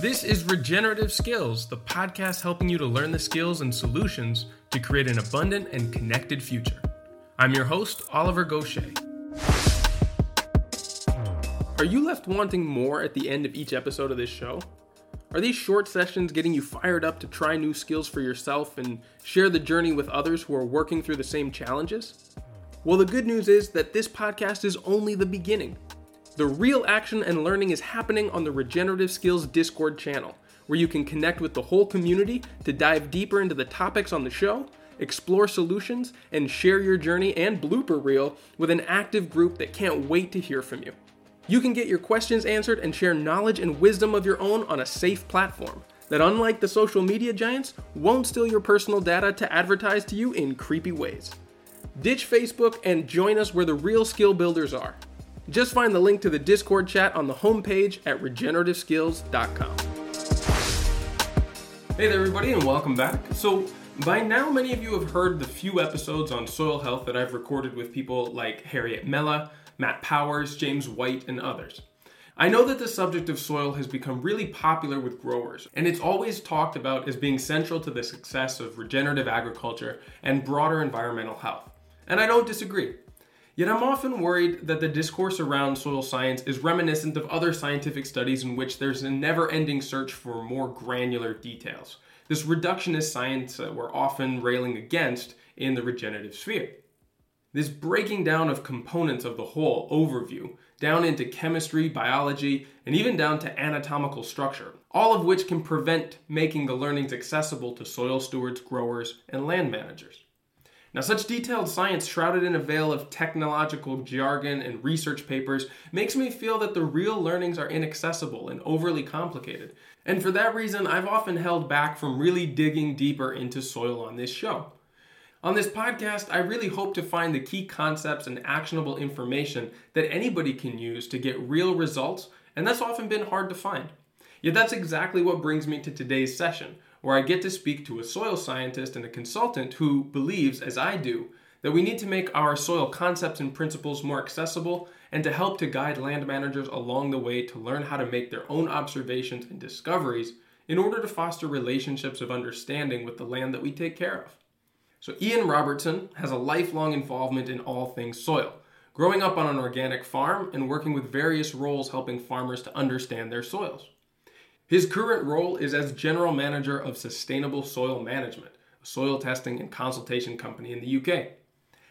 This is Regenerative Skills, the podcast helping you to learn the skills and solutions to create an abundant and connected future. I'm your host, Oliver Goshey. Are you left wanting more at the end of each episode of this show? Are these short sessions getting you fired up to try new skills for yourself and share the journey with others who are working through the same challenges? Well, the good news is that this podcast is only the beginning. The real action and learning is happening on the Regenerative Skills Discord channel, where you can connect with the whole community to dive deeper into the topics on the show, explore solutions, and share your journey and blooper reel with an active group that can't wait to hear from you. You can get your questions answered and share knowledge and wisdom of your own on a safe platform that, unlike the social media giants, won't steal your personal data to advertise to you in creepy ways. Ditch Facebook and join us where the real skill builders are. Just find the link to the Discord chat on the homepage at regenerativeskills.com. Hey there, everybody, and welcome back. So, by now, many of you have heard the few episodes on soil health that I've recorded with people like Harriet Mela, Matt Powers, James White, and others. I know that the subject of soil has become really popular with growers, and it's always talked about as being central to the success of regenerative agriculture and broader environmental health. And I don't disagree. Yet I'm often worried that the discourse around soil science is reminiscent of other scientific studies in which there's a never ending search for more granular details. This reductionist science that we're often railing against in the regenerative sphere. This breaking down of components of the whole overview, down into chemistry, biology, and even down to anatomical structure, all of which can prevent making the learnings accessible to soil stewards, growers, and land managers. Now, such detailed science shrouded in a veil of technological jargon and research papers makes me feel that the real learnings are inaccessible and overly complicated. And for that reason, I've often held back from really digging deeper into soil on this show. On this podcast, I really hope to find the key concepts and actionable information that anybody can use to get real results, and that's often been hard to find. Yet that's exactly what brings me to today's session, where I get to speak to a soil scientist and a consultant who believes, as I do, that we need to make our soil concepts and principles more accessible and to help to guide land managers along the way to learn how to make their own observations and discoveries in order to foster relationships of understanding with the land that we take care of. So, Ian Robertson has a lifelong involvement in all things soil, growing up on an organic farm and working with various roles helping farmers to understand their soils. His current role is as general manager of Sustainable Soil Management, a soil testing and consultation company in the UK.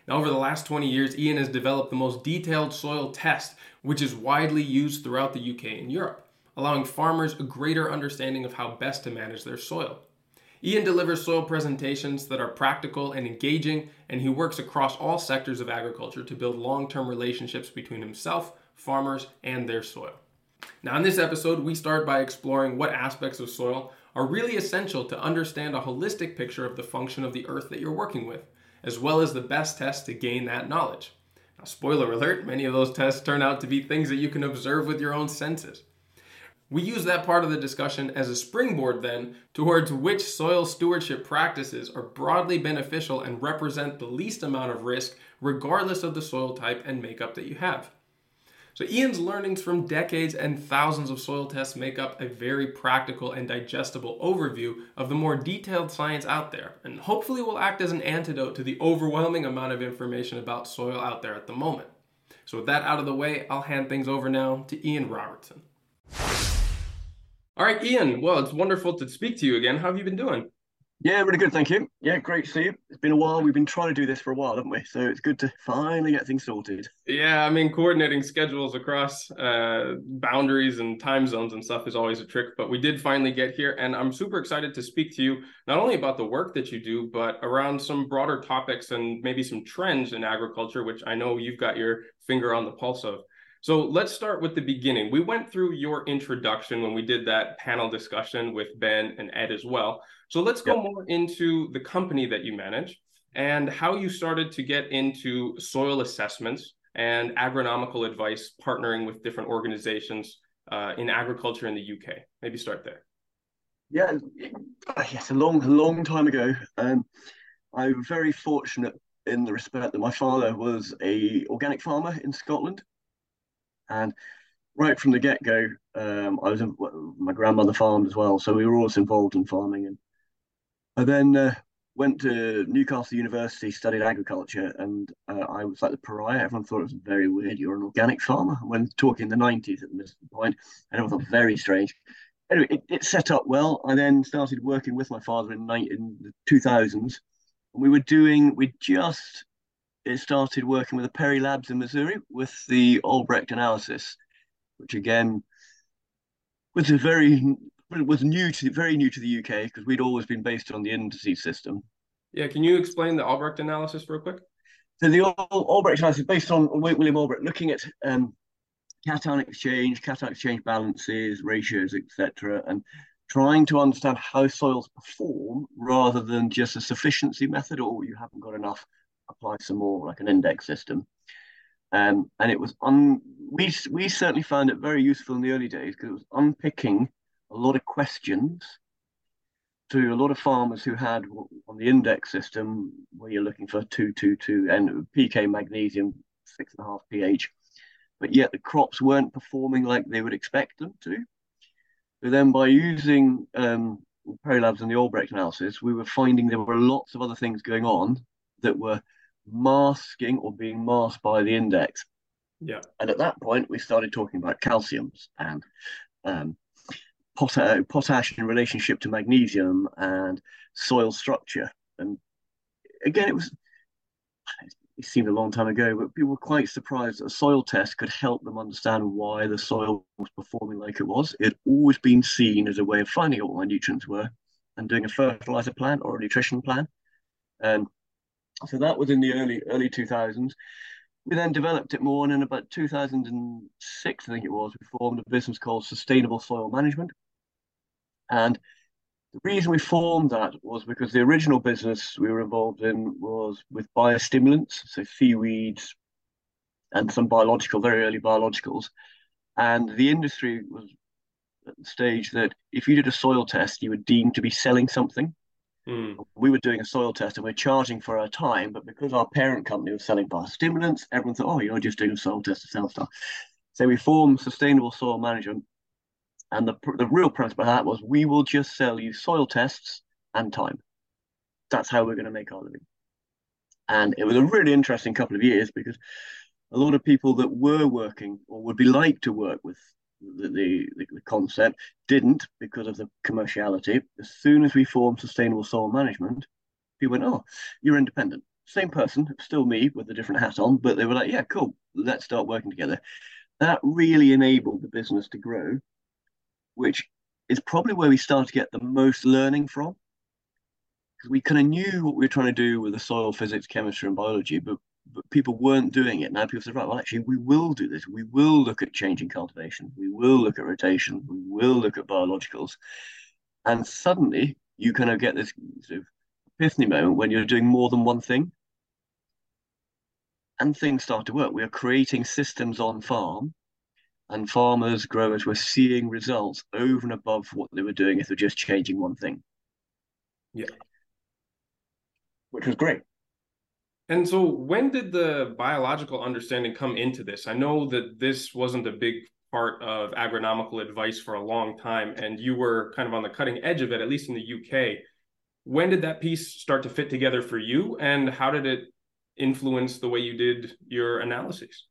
Now, over the last 20 years, Ian has developed the most detailed soil test, which is widely used throughout the UK and Europe, allowing farmers a greater understanding of how best to manage their soil. Ian delivers soil presentations that are practical and engaging, and he works across all sectors of agriculture to build long term relationships between himself, farmers, and their soil. Now, in this episode, we start by exploring what aspects of soil are really essential to understand a holistic picture of the function of the earth that you're working with, as well as the best tests to gain that knowledge. Now, spoiler alert, many of those tests turn out to be things that you can observe with your own senses. We use that part of the discussion as a springboard then towards which soil stewardship practices are broadly beneficial and represent the least amount of risk, regardless of the soil type and makeup that you have. So, Ian's learnings from decades and thousands of soil tests make up a very practical and digestible overview of the more detailed science out there, and hopefully will act as an antidote to the overwhelming amount of information about soil out there at the moment. So, with that out of the way, I'll hand things over now to Ian Robertson. All right, Ian. Well, it's wonderful to speak to you again. How have you been doing? Yeah, really good, thank you. Yeah, great to see you. It's been a while. We've been trying to do this for a while, haven't we? So it's good to finally get things sorted. Yeah, I mean, coordinating schedules across uh, boundaries and time zones and stuff is always a trick, but we did finally get here, and I'm super excited to speak to you not only about the work that you do, but around some broader topics and maybe some trends in agriculture, which I know you've got your finger on the pulse of. So let's start with the beginning. We went through your introduction when we did that panel discussion with Ben and Ed as well. So let's go yep. more into the company that you manage and how you started to get into soil assessments and agronomical advice, partnering with different organizations uh, in agriculture in the UK. Maybe start there. Yeah, yes, a long, long time ago. Um, I'm very fortunate in the respect that my father was a organic farmer in Scotland, and right from the get go, um, I was in, my grandmother farmed as well, so we were always involved in farming. And I then uh, went to Newcastle University, studied agriculture, and uh, I was like the pariah. Everyone thought it was very weird. You're an organic farmer. When talking in the 90s at this point, everyone thought very strange. Anyway, it, it, set up well. I then started working with my father in, in the 2000s. We were doing, we just it started working with the Perry Labs in Missouri with the Albrecht analysis, which again was a very was new to very new to the UK because we'd always been based on the indices system. Yeah, can you explain the Albrecht analysis real quick? So the Albrecht analysis based on William Albrecht, looking at um, cation exchange, cation exchange balances, ratios, etc., and trying to understand how soils perform rather than just a sufficiency method or you haven't got enough, apply some more like an index system. Um, and it was un- we we certainly found it very useful in the early days because it was unpicking a lot of questions to a lot of farmers who had on the index system where you're looking for two two two and pk magnesium six and a half ph but yet the crops weren't performing like they would expect them to so then by using um, Labs and the Albrecht analysis, we were finding there were lots of other things going on that were masking or being masked by the index. Yeah. And at that point, we started talking about calciums and um, potash, potash in relationship to magnesium and soil structure. And again, it was it seemed a long time ago, but people were quite surprised that a soil test could help them understand why the soil was performing like it was. It had always been seen as a way of finding out what my nutrients were and doing a fertilizer plan or a nutrition plan. And so that was in the early early 2000s. We then developed it more, and in about 2006, I think it was, we formed a business called Sustainable Soil Management. And the reason we formed that was because the original business we were involved in was with biostimulants, so seaweeds and some biological, very early biologicals. And the industry was at the stage that if you did a soil test, you were deemed to be selling something. Mm. We were doing a soil test and we are charging for our time, but because our parent company was selling biostimulants, everyone thought, oh, you're just doing a soil test to sell stuff. So we formed Sustainable Soil Management. And the, the real premise behind that was we will just sell you soil tests and time. That's how we're going to make our living. And it was a really interesting couple of years because a lot of people that were working or would be like to work with the, the, the concept, didn't because of the commerciality. As soon as we formed Sustainable Soil Management, people went, oh, you're independent. Same person, still me with a different hat on, but they were like, yeah, cool, let's start working together. That really enabled the business to grow, which is probably where we start to get the most learning from. Because we kind of knew what we were trying to do with the soil physics, chemistry, and biology, but but people weren't doing it. Now people say, right, well, actually, we will do this. We will look at changing cultivation. We will look at rotation. We will look at biologicals. And suddenly you kind of get this sort of epiphany moment when you're doing more than one thing. And things start to work. We are creating systems on farm, and farmers, growers were seeing results over and above what they were doing if they're just changing one thing. Yeah. Which was great. And so, when did the biological understanding come into this? I know that this wasn't a big part of agronomical advice for a long time, and you were kind of on the cutting edge of it, at least in the UK. When did that piece start to fit together for you, and how did it influence the way you did your analyses?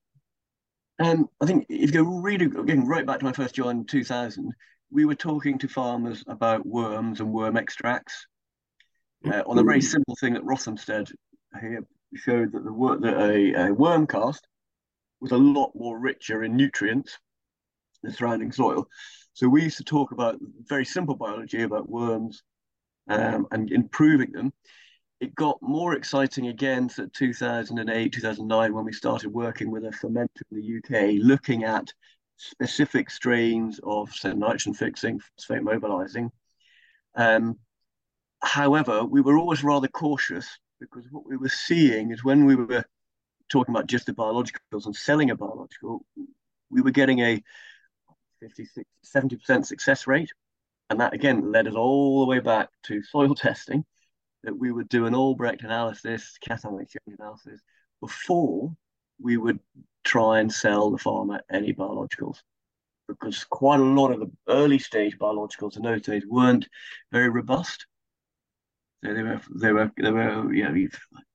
Um, I think if you go really again right back to my first job in 2000, we were talking to farmers about worms and worm extracts uh, on a very simple thing that Rothamsted here showed that the work that a, a worm cast was a lot more richer in nutrients than surrounding soil. So we used to talk about very simple biology about worms um, and improving them. It got more exciting again to 2008, 2009 when we started working with a fermenter in the UK, looking at specific strains of say, nitrogen fixing, phosphate mobilizing. Um, however, we were always rather cautious because what we were seeing is when we were talking about just the biologicals and selling a biological, we were getting a 56, 70% success rate. And that again led us all the way back to soil testing that we would do an Albrecht analysis, cation exchange analysis before we would try and sell the farmer any biologicals. because quite a lot of the early stage biologicals in those days weren't very robust. So they were they were they were you know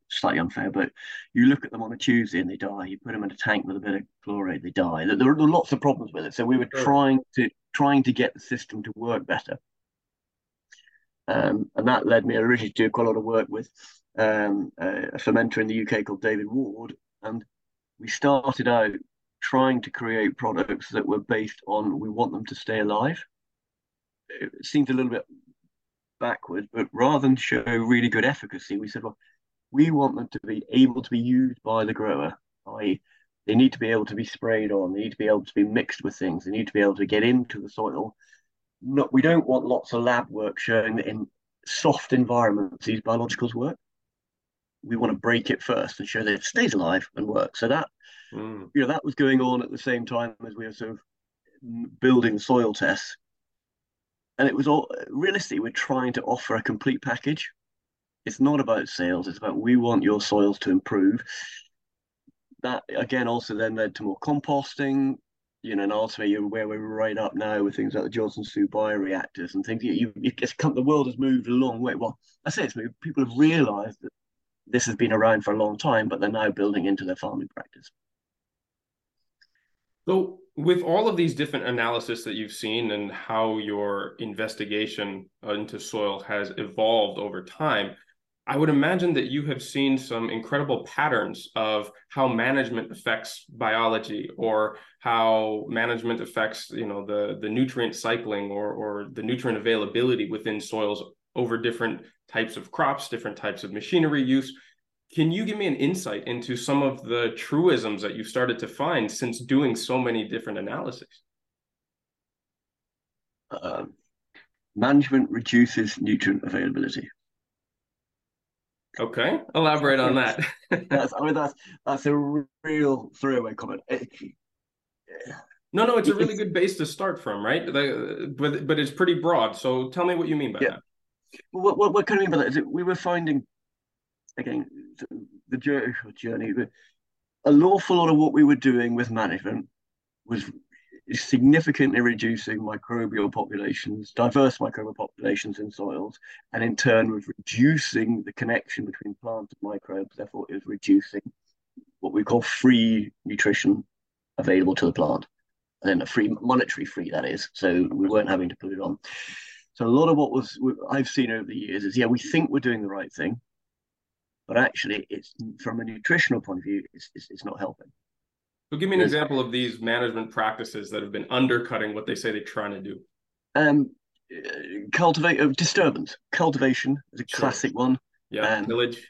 slightly unfair, but you look at them on a Tuesday and they die. You put them in a tank with a bit of chloride, they die. There, there are lots of problems with it. So we were trying to trying to get the system to work better. Um, and that led me originally to do quite a lot of work with um, a, fermenter in the UK called David Ward, and we started out trying to create products that were based on we want them to stay alive. It seemed a little bit backward, but rather than show really good efficacy, we said, well, we want them to be able to be used by the grower, i.e., they need to be able to be sprayed on, they need to be able to be mixed with things, they need to be able to get into the soil. Not, we don't want lots of lab work showing that in soft environments these biologicals work. We want to break it first and show that it stays alive and works. So that mm. you know that was going on at the same time as we were sort of building soil tests and it was all realistically we're trying to offer a complete package it's not about sales it's about we want your soils to improve that again also then led to more composting you know and ultimately where we're right up now with things like the johnson Su bioreactors and things you, you come the world has moved a long way. Well i say it's moved people have realized that this has been around for a long time but they're now building into their farming practice. So, with all of these different analysis that you've seen and how your investigation into soil has evolved over time, I would imagine that you have seen some incredible patterns of how management affects biology or how management affects, you know, the the nutrient cycling or or the nutrient availability within soils over different types of crops, different types of machinery use. Can you give me an insight into some of the truisms that you've started to find since doing so many different analyses? Uh, management reduces nutrient availability. Okay, elaborate on that. that's, I mean, that's that's a real throwaway comment. It, no, no, it's a really good base to start from, right? The, but but it's pretty broad. So tell me what you mean by yeah. that. What, what what can I mean by that? Is it, we were finding again the journey, but an awful lot of what we were doing with management was significantly reducing microbial populations, diverse microbial populations in soils, and in turn was reducing the connection between plant and microbes. Therefore, it was reducing what we call free nutrition available to the plant, and then a free monetary free that is. So we weren't having to put it on. So a lot of what was I've seen over the years is yeah, we think we're doing the right thing but actually it's from a nutritional point of view it's, it's, it's not helping so give me an example of these management practices that have been undercutting what they say they're trying to do um cultivate uh, disturbance cultivation is a sure. classic one yeah um, tillage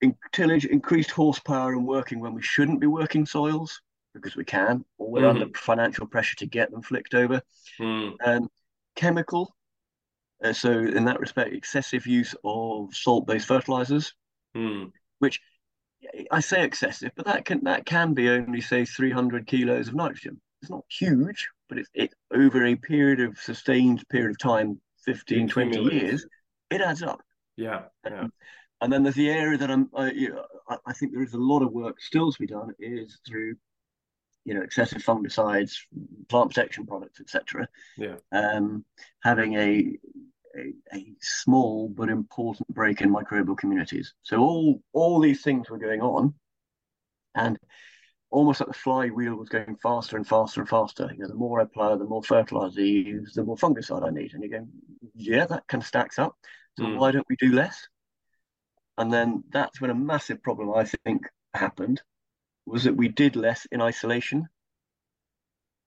in, tillage increased horsepower and working when we shouldn't be working soils because we can or we're mm-hmm. under financial pressure to get them flicked over mm. um, chemical uh, so in that respect excessive use of salt-based fertilizers mm. which I say excessive, but that can that can be only say 300 kilos of nitrogen. It's not huge, but it's it over a period of sustained period of time, 15, 20 years, it adds up. Yeah. yeah. and then there's the area that I'm, uh, you know, I, I, think there is a lot of work still to be done is through, you know, excessive fungicides, plant protection products, etc. Yeah. Um, having a a, a, small but important break in microbial communities. So all all these things were going on, and almost like the flywheel was going faster and faster and faster. You know, the more I plow, the more fertilizer you use, the more fungicide I need. And you go, yeah, that kind of stacks up. So mm. why don't we do less? And then that's when a massive problem I think happened was that we did less in isolation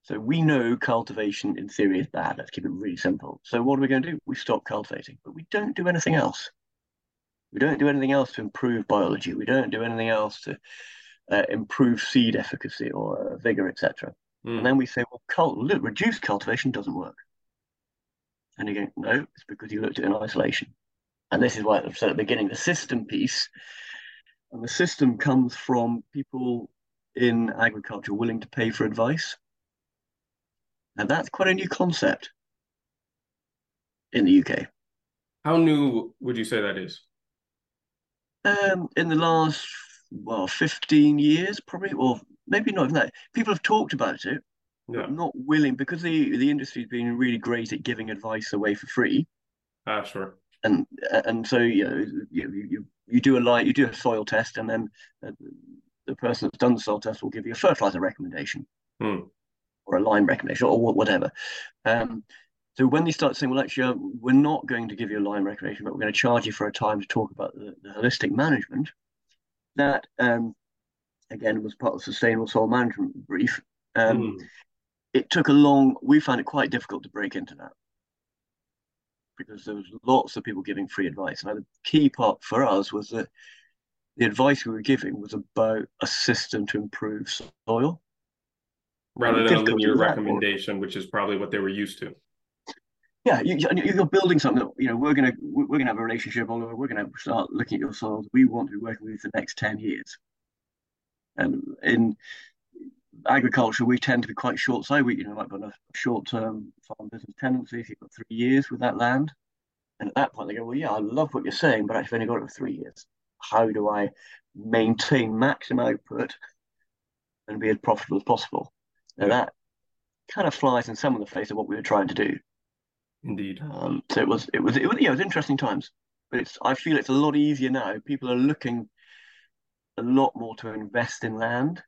so we know cultivation in theory is bad. Let's keep it really simple. So what are we going to do? We stop cultivating, but we don't do anything else. We don't do anything else to improve biology. We don't do anything else to uh, improve seed efficacy or uh, vigor, etc. Mm. And then we say, well, cult- look, reduced cultivation doesn't work. And you go, no, it's because you looked at it in isolation. And this is why I've said at the beginning, the system piece, and the system comes from people in agriculture willing to pay for advice. And that's quite a new concept in the UK. How new would you say that is? Um, in the last, well, 15 years, probably, or maybe not even that. People have talked about it, yeah. but not willing because the the industry's been really great at giving advice away for free. Ah, sure. And and so you know you you, you do a light you do a soil test and then the person that's done the soil test will give you a fertilizer recommendation hmm. Or a line recommendation or whatever. Um, so when they start saying, well, actually, uh, we're not going to give you a line recommendation, but we're going to charge you for a time to talk about the, the holistic management, that um, again was part of the sustainable soil management brief. Um, mm. It took a long. We found it quite difficult to break into that because there was lots of people giving free advice. And the key part for us was that the advice we were giving was about a system to improve soil, rather than a linear recommendation, which is probably what they were used to yeah, you, you're building something. You know, we're gonna we're gonna have a relationship. Oliver, we're gonna start looking at your soils. We want to be working with you for the next ten years. And in agriculture, we tend to be quite short sighted. We, you know, might have a short term farm business tendency. If you've got three years with that land, and at that point they go, well, yeah, I love what you're saying, but I've only got it for three years. How do I maintain maximum output and be as profitable as possible? Now that kind of flies in some of the face of what we were trying to do. Indeed. Um, so it was, it was, it was, yeah, it was interesting times. But it's, I feel it's a lot easier now. People are looking a lot more to invest in land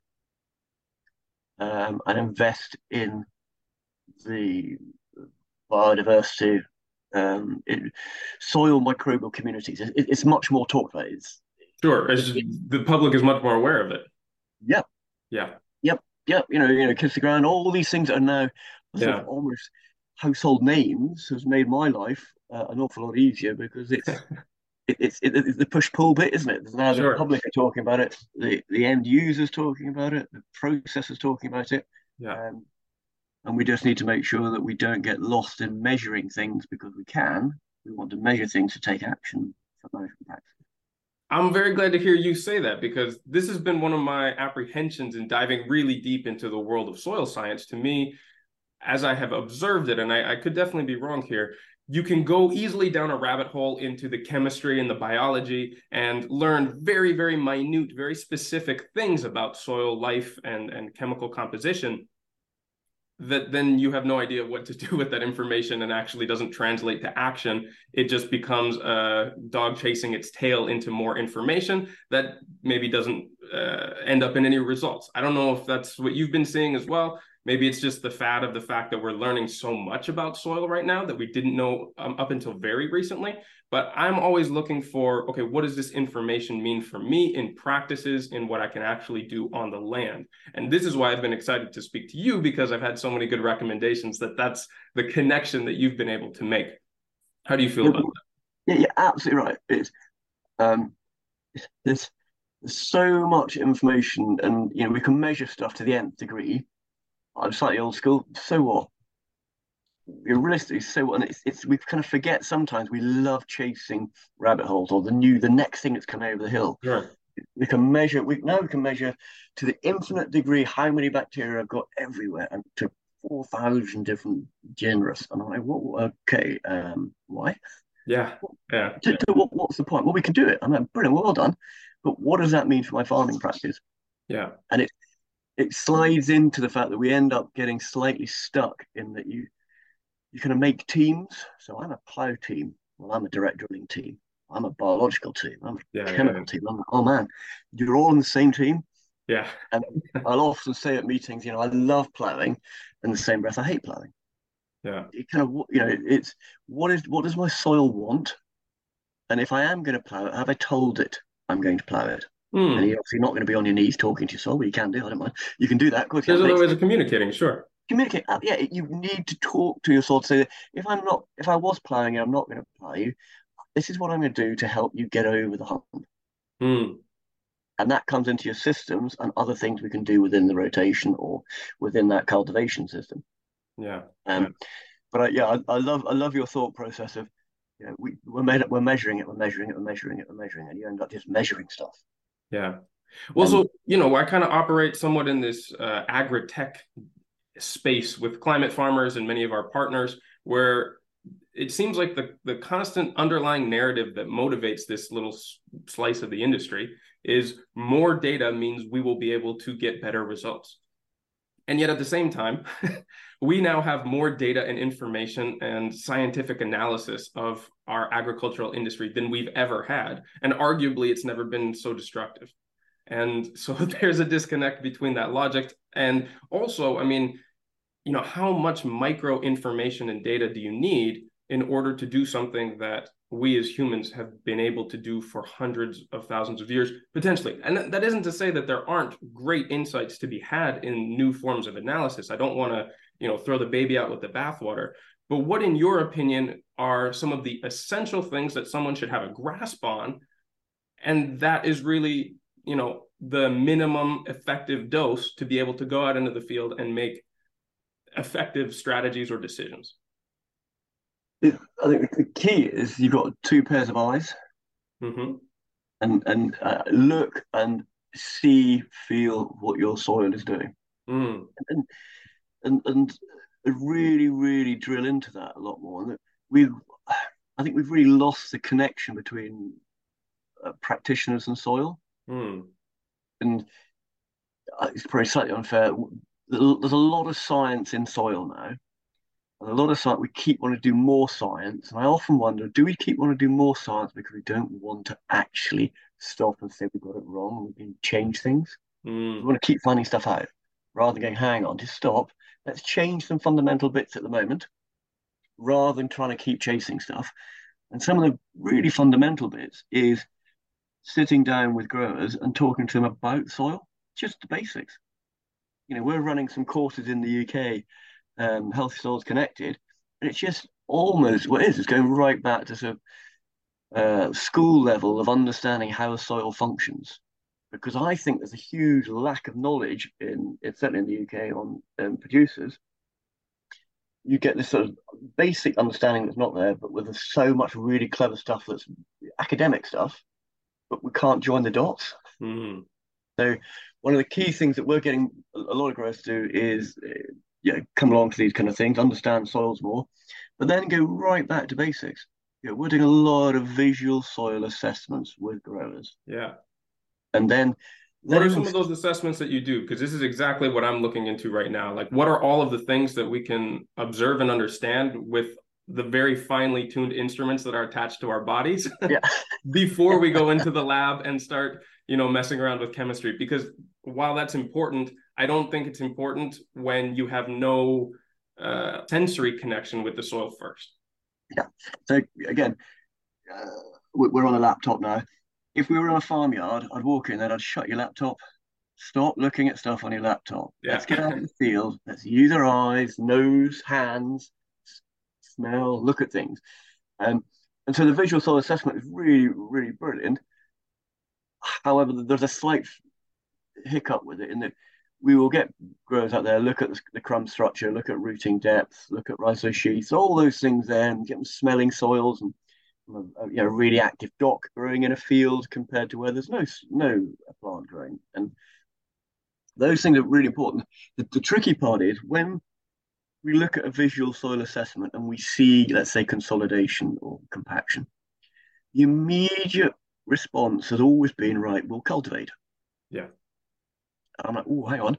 um, and invest in the biodiversity, um, it, soil microbial communities. It, it's much more talked about. It's sure. It's, the public is much more aware of it. Yeah, Yeah. Yep. You know, you know, kiss the ground. All these things are now yeah. almost household names has made my life uh, an awful lot easier because it's it, it's it, it's the push pull bit, isn't it? Now sure. the public are talking about it, the the end users talking about it, the processors talking about it. Yeah. Um, and we just need to make sure that we don't get lost in measuring things because we can. We want to measure things to take action for management practices. I'm very glad to hear you say that because this has been one of my apprehensions in diving really deep into the world of soil science. To me, as I have observed it, and I, I could definitely be wrong here, you can go easily down a rabbit hole into the chemistry and the biology and learn very, very minute, very specific things about soil life and, and chemical composition that then you have no idea what to do with that information and actually doesn't translate to action. It just becomes a dog chasing its tail into more information that maybe doesn't uh, end up in any results. I don't know if that's what you've been seeing as well. Maybe it's just the fad of the fact that we're learning so much about soil right now that we didn't know um, up until very recently. But I'm always looking for okay, what does this information mean for me in practices, in what I can actually do on the land? And this is why I've been excited to speak to you because I've had so many good recommendations that that's the connection that you've been able to make. How do you feel about that? Yeah, you're absolutely right. It's um, there's so much information, and you know we can measure stuff to the nth degree I'm slightly old school. So what? You're realistically so what? And it's, it's we kind of forget sometimes we love chasing rabbit holes or the new the next thing that's coming over the hill. Right. We can measure. We now we can measure to the infinite degree how many bacteria I've got everywhere and to four thousand different genera. And I'm like, what? Okay, um, why? Yeah, yeah. To, to what, what's the point? Well, we can do it. I'm like, brilliant, well done. But what does that mean for my farming practice? Yeah. And it it slides into the fact that we end up getting slightly stuck in that you you kind of make teams. So I'm a plow team. Well, I'm a direct drilling team. I'm a biological team. I'm a yeah, chemical yeah. team. I'm, oh man, you're all in the same team. Yeah. and I'll often say at meetings, you know, I love plowing, in the same breath, I hate plowing. Yeah. It kind of, you know, it's what is what does my soil want, and if I am going to plow it, have I told it I'm going to plow it? Mm. And you're obviously not going to be on your knees talking to your soul, but you can do. I don't mind. You can do that. Course, There's other ways of communicating. Sure. Communicate. Uh, yeah, you need to talk to your soul to say that if I'm not, if I was ploughing you, I'm not going to plough you. This is what I'm going to do to help you get over the hump. Mm. And that comes into your systems and other things we can do within the rotation or within that cultivation system. Yeah. Um, yeah. But I, yeah, I, I love I love your thought process of you know, we, we're, made, we're measuring it, we're measuring it, we're measuring it, we're measuring it, and you end up just measuring stuff. Yeah. Well, so you know, I kind of operate somewhat in this uh, agri-tech space with climate farmers and many of our partners, where it seems like the the constant underlying narrative that motivates this little slice of the industry is more data means we will be able to get better results. And yet at the same time, we now have more data and information and scientific analysis of our agricultural industry than we've ever had. And arguably, it's never been so destructive. And so there's a disconnect between that logic. And also, I mean, you know, how much micro information and data do you need in order to do something that we as humans have been able to do for hundreds of thousands of years potentially. And that isn't to say that there aren't great insights to be had in new forms of analysis. I don't want to you know throw the baby out with the bathwater. But what in your opinion are some of the essential things that someone should have a grasp on? And that is really you know the minimum effective dose to be able to go out into the field and make effective strategies or decisions I think the key is you've got two pairs of eyes, mm-hmm. and and uh, look and see, feel what your soil is doing, mm. and and and really, really drill into that a lot more. And we, I think we've really lost the connection between uh, practitioners and soil, mm. and uh, it's probably slightly unfair. There's a lot of science in soil now and a lot of science, we keep wanting to do more science. And I often wonder, do we keep wanting to do more science because we don't want to actually stop and say we got it wrong and we can change things? Mm. We want to keep finding stuff out rather than going, hang on, just stop. Let's change some fundamental bits at the moment rather than trying to keep chasing stuff. And some of the really fundamental bits is sitting down with growers and talking to them about soil, just the basics. You know, we're running some courses in the UK um, Healthy Soils Connected, and it's just almost what it is. It's going right back to sort of uh, school level of understanding how a soil functions, because I think there's a huge lack of knowledge in, certainly in the UK on um, producers. You get this sort of basic understanding that's not there, but with so much really clever stuff that's academic stuff, but we can't join the dots. Mm. So one of the key things that we're getting a lot of growers to do is you know, come along to these kind of things, understand soils more, but then go right back to basics. You know, we're doing a lot of visual soil assessments with growers. Yeah. And then what are some of those assessments that you do? Because this is exactly what I'm looking into right now. Like, what are all of the things that we can observe and understand with the very finely tuned instruments that are attached to our bodies yeah. before we go into the lab and start, you know, messing around with chemistry? Because while that's important, I don't think it's important when you have no uh, sensory connection with the soil first. Yeah. So again, uh, we're on a laptop now. If we were on a farmyard, I'd walk in there, I'd shut your laptop, stop looking at stuff on your laptop. Yeah. Let's get out in the field. Let's use our eyes, nose, hands, smell, look at things. Um, and so the visual soil assessment is really, really brilliant. However, there's a slight hiccup with it in that we will get growers out there, look at the, crumb structure, look at rooting depth, look at rhizosheaths, all those things there, and get them smelling soils and uh, you know, really active dock growing in a field compared to where there's no no uh, plant growing. And those things are really important. The, the tricky part is when we look at a visual soil assessment and we see, let's say, consolidation or compaction, the immediate response has always been right, we'll cultivate. Yeah. I'm like, oh, hang on.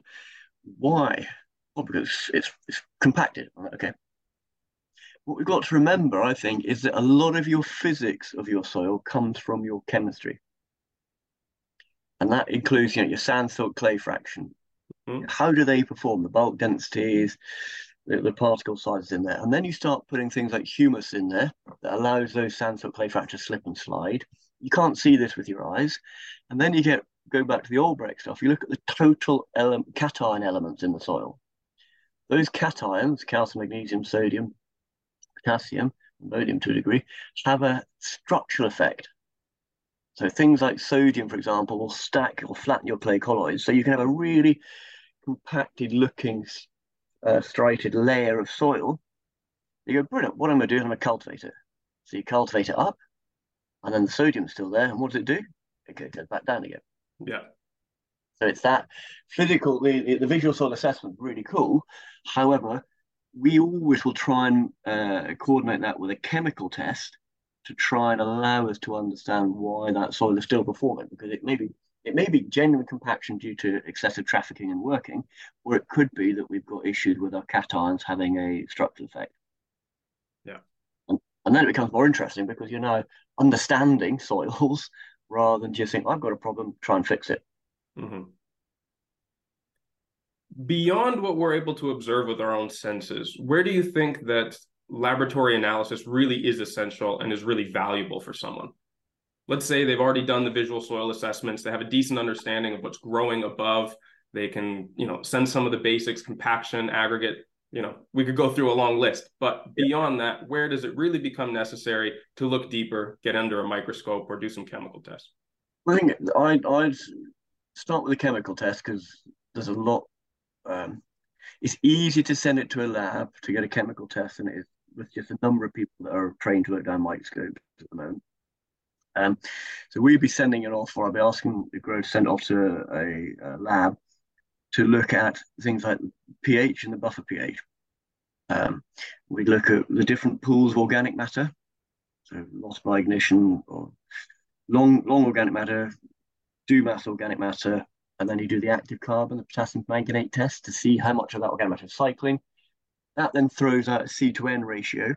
Why? Well, because it's, it's compacted. I'm like, okay. What we've got to remember, I think, is that a lot of your physics of your soil comes from your chemistry. And that includes, you know, your sand, silt, clay fraction. Mm-hmm. How do they perform? The bulk densities, the, the, particle sizes in there. And then you start putting things like humus in there that allows those sand, silt, clay fractures to slip and slide. You can't see this with your eyes. And then you get go back to the Albrecht stuff, you look at the total ele- cation elements in the soil. Those cations, calcium, magnesium, sodium, potassium, ammonium to a degree, have a structural effect. So things like sodium, for example, will stack or flatten your clay colloids. So you can have a really compacted looking uh, striated layer of soil. You go, brilliant, what I'm going to do is I'm going to cultivate it. So you cultivate it up, and then the sodium's still there. And what does it do? It goes back down again. Yeah. So it's that physical, the, the visual soil assessment, really cool. However, we always will try and uh, coordinate that with a chemical test to try and allow us to understand why that soil is still performing because it may be it may be genuine compaction due to excessive trafficking and working, or it could be that we've got issues with our cations having a structural effect. Yeah. And, and then it becomes more interesting because you're now understanding soils rather than just saying, I've got a problem, try and fix it. Mm-hmm. Beyond what we're able to observe with our own senses, where do you think that laboratory analysis really is essential and is really valuable for someone? let's say they've already done the visual soil assessments they have a decent understanding of what's growing above they can you know send some of the basics compaction aggregate you know we could go through a long list but beyond that where does it really become necessary to look deeper get under a microscope or do some chemical tests? I think i'd, I'd start with a chemical test because there's a lot um, it's easy to send it to a lab to get a chemical test and it is with just a number of people that are trained to look down microscopes at the moment. Um, so we'd be sending it off, or I'd be asking the grow to send it off to a, a, lab to look at things like pH and the buffer pH. Um, we'd look at the different pools of organic matter, so loss by ignition or long long organic matter, do mass organic matter, and then you do the active carbon, the potassium manganate test to see how much of that organic matter is cycling. That then throws out a C to N ratio,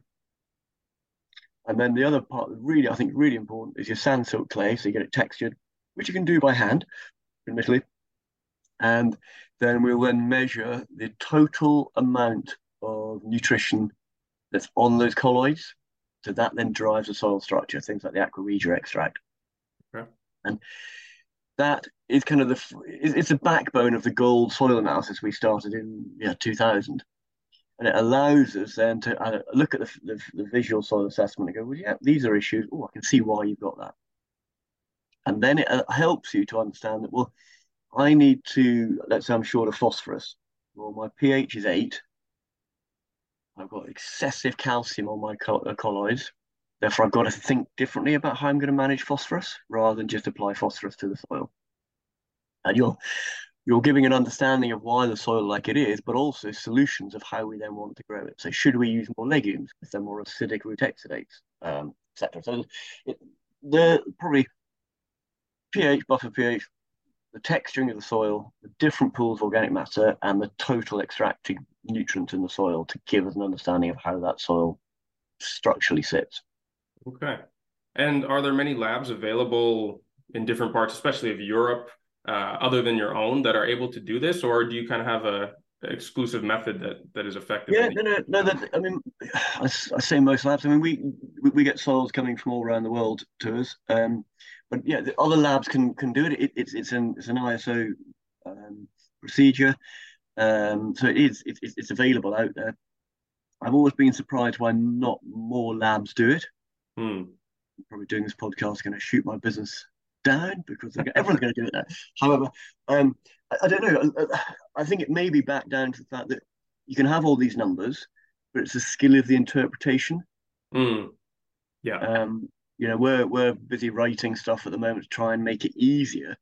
and then the other part, that really, I think, really important is your sand silt clay. So you get it textured, which you can do by hand, admittedly. And then we'll then measure the total amount of nutrition that's on those colloids. So that then drives the soil structure, things like the aqua regia extract. Okay. And that is kind of the it's a backbone of the gold soil analysis we started in yeah 2000 and it allows us then to uh, look at the, the, the, visual soil assessment and go, well, yeah, these are issues. Oh, I can see why you've got that. And then it uh, helps you to understand that, well, I need to, let's say I'm short of phosphorus. Well, my pH is eight. I've got excessive calcium on my uh, colloids. Therefore, I've got to think differently about how I'm going to manage phosphorus rather than just apply phosphorus to the soil. And you'll you're giving an understanding of why the soil like it is, but also solutions of how we then want to grow it. So should we use more legumes if they're more acidic root exudates, um, etc. So it, the probably pH, buffer pH, the texturing of the soil, the different pools of organic matter, and the total extracted nutrients in the soil to give us an understanding of how that soil structurally sits. Okay. And are there many labs available in different parts, especially of Europe, uh, other than your own that are able to do this, or do you kind of have a exclusive method that that is effective? Yeah, no, no, no. That, I mean, I, I, say most labs. I mean, we, we, we get soils coming from all around the world to us, um, but yeah, the other labs can can do it. it it's it's an it's an ISO um, procedure, um, so it is it's it's available out there. I've always been surprised why not more labs do it. Hmm. Probably doing this podcast going to shoot my business down because everyone's going to do it now. However, um, I, I, don't know. I, I, think it may be back down to the fact that you can have all these numbers, but it's the skill of the interpretation. Mm. Yeah. Um, you know, we're we're busy writing stuff at the moment to try and make it easier.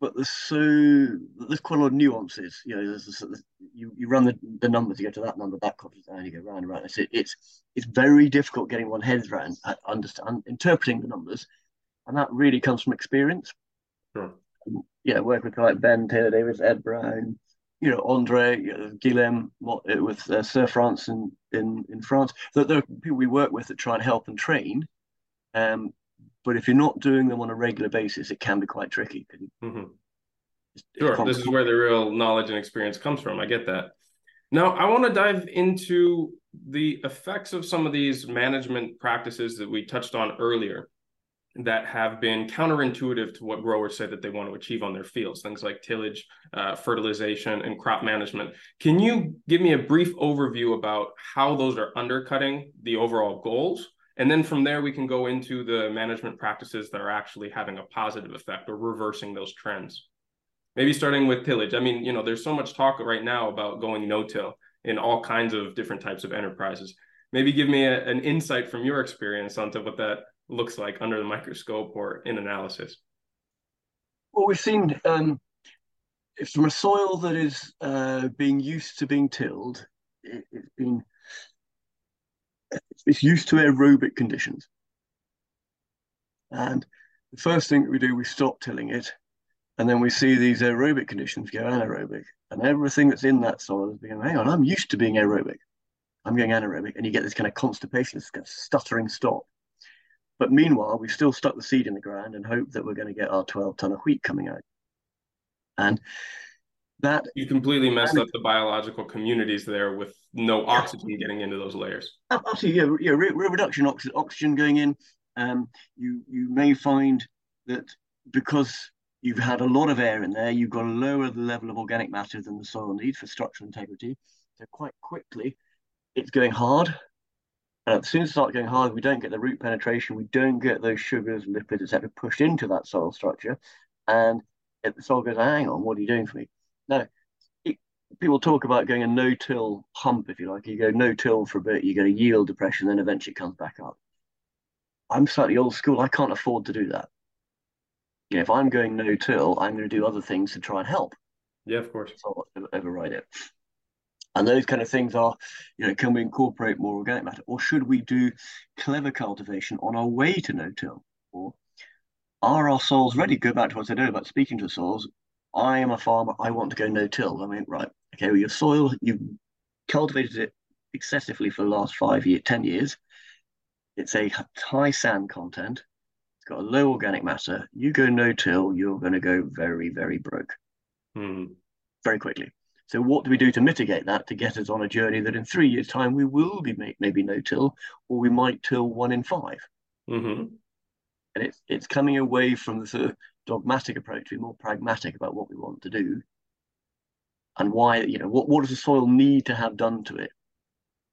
But there's so there's quite a lot of nuances. You know, there's, there's, you you run the, the numbers, you go to that number, that copies down, you go round and round. It's it's it's very difficult getting one head around uh, understand interpreting the numbers and that really comes from experience. Sure. yeah, work with like Ben Taylor Davies, Ed Brown, you know, Andre, you know, Guillem with uh, Sir France in, in, in France. That there are people we work with that try and help and train. Um, but if you're not doing them on a regular basis, it can be quite tricky. Mm-hmm. It's, sure, it's this is where the real knowledge and experience comes from. I get that. Now, I want to dive into the effects of some of these management practices that we touched on earlier that have been counterintuitive to what growers say that they want to achieve on their fields, things like tillage, uh, fertilization, and crop management. Can you give me a brief overview about how those are undercutting the overall goals? And then from there, we can go into the management practices that are actually having a positive effect or reversing those trends. Maybe starting with tillage. I mean, you know, there's so much talk right now about going no-till in all kinds of different types of enterprises. Maybe give me a, an insight from your experience onto what that looks like under the microscope or in analysis? Well, we've seen um, from a soil that is uh, being used to being tilled, it, has been it's used to aerobic conditions, and the first thing that we do, we stop tilling it, and then we see these aerobic conditions go anaerobic, and everything that's in that soil is being, hang on, I'm used to being aerobic. I'm going anaerobic, and you get this kind of constipation, this kind of stuttering stop. But meanwhile, we've still stuck the seed in the ground and hope that we're going to get our 12 ton of wheat coming out. And that you completely messed up the biological communities there with no oxygen getting into those layers. Absolutely, yeah, yeah. Real reduction oxygen, oxygen going in. Um, you you may find that because you've had a lot of air in there, you've got to lower the level of organic matter than the soil needs for structural integrity. So quite quickly, it's going hard. And as soon as it starts going hard, we don't get the root penetration, we don't get those sugars, lipids, etc., pushed into that soil structure. And the soil goes, hang on, what are you doing for me? Now, it, people talk about going a no-till hump, if you like. You go no-till for a bit, you get a yield depression, then eventually it comes back up. I'm slightly old school. I can't afford to do that. You know, if I'm going no-till, I'm going to do other things to try and help. Yeah, of course. So I'll override it. And those kind of things are, you know, can we incorporate more organic matter, or should we do clever cultivation on our way to no-till, or are our soils ready? Go back to what I said earlier about speaking to the soils. I am a farmer. I want to go no-till. I mean, right, okay, well, your soil, you've cultivated it excessively for the last five years, 10 years. It's a high sand content. It's got a low organic matter. You go no-till, you're going to go very, very broke mm. very quickly. So what do we do to mitigate that to get us on a journey that in three years' time we will be make, maybe no-till, or we might till one in 5 mm-hmm. And it's it's coming away from the sort of dogmatic approach to be more pragmatic about what we want to do and why, you know, what, what does the soil need to have done to it?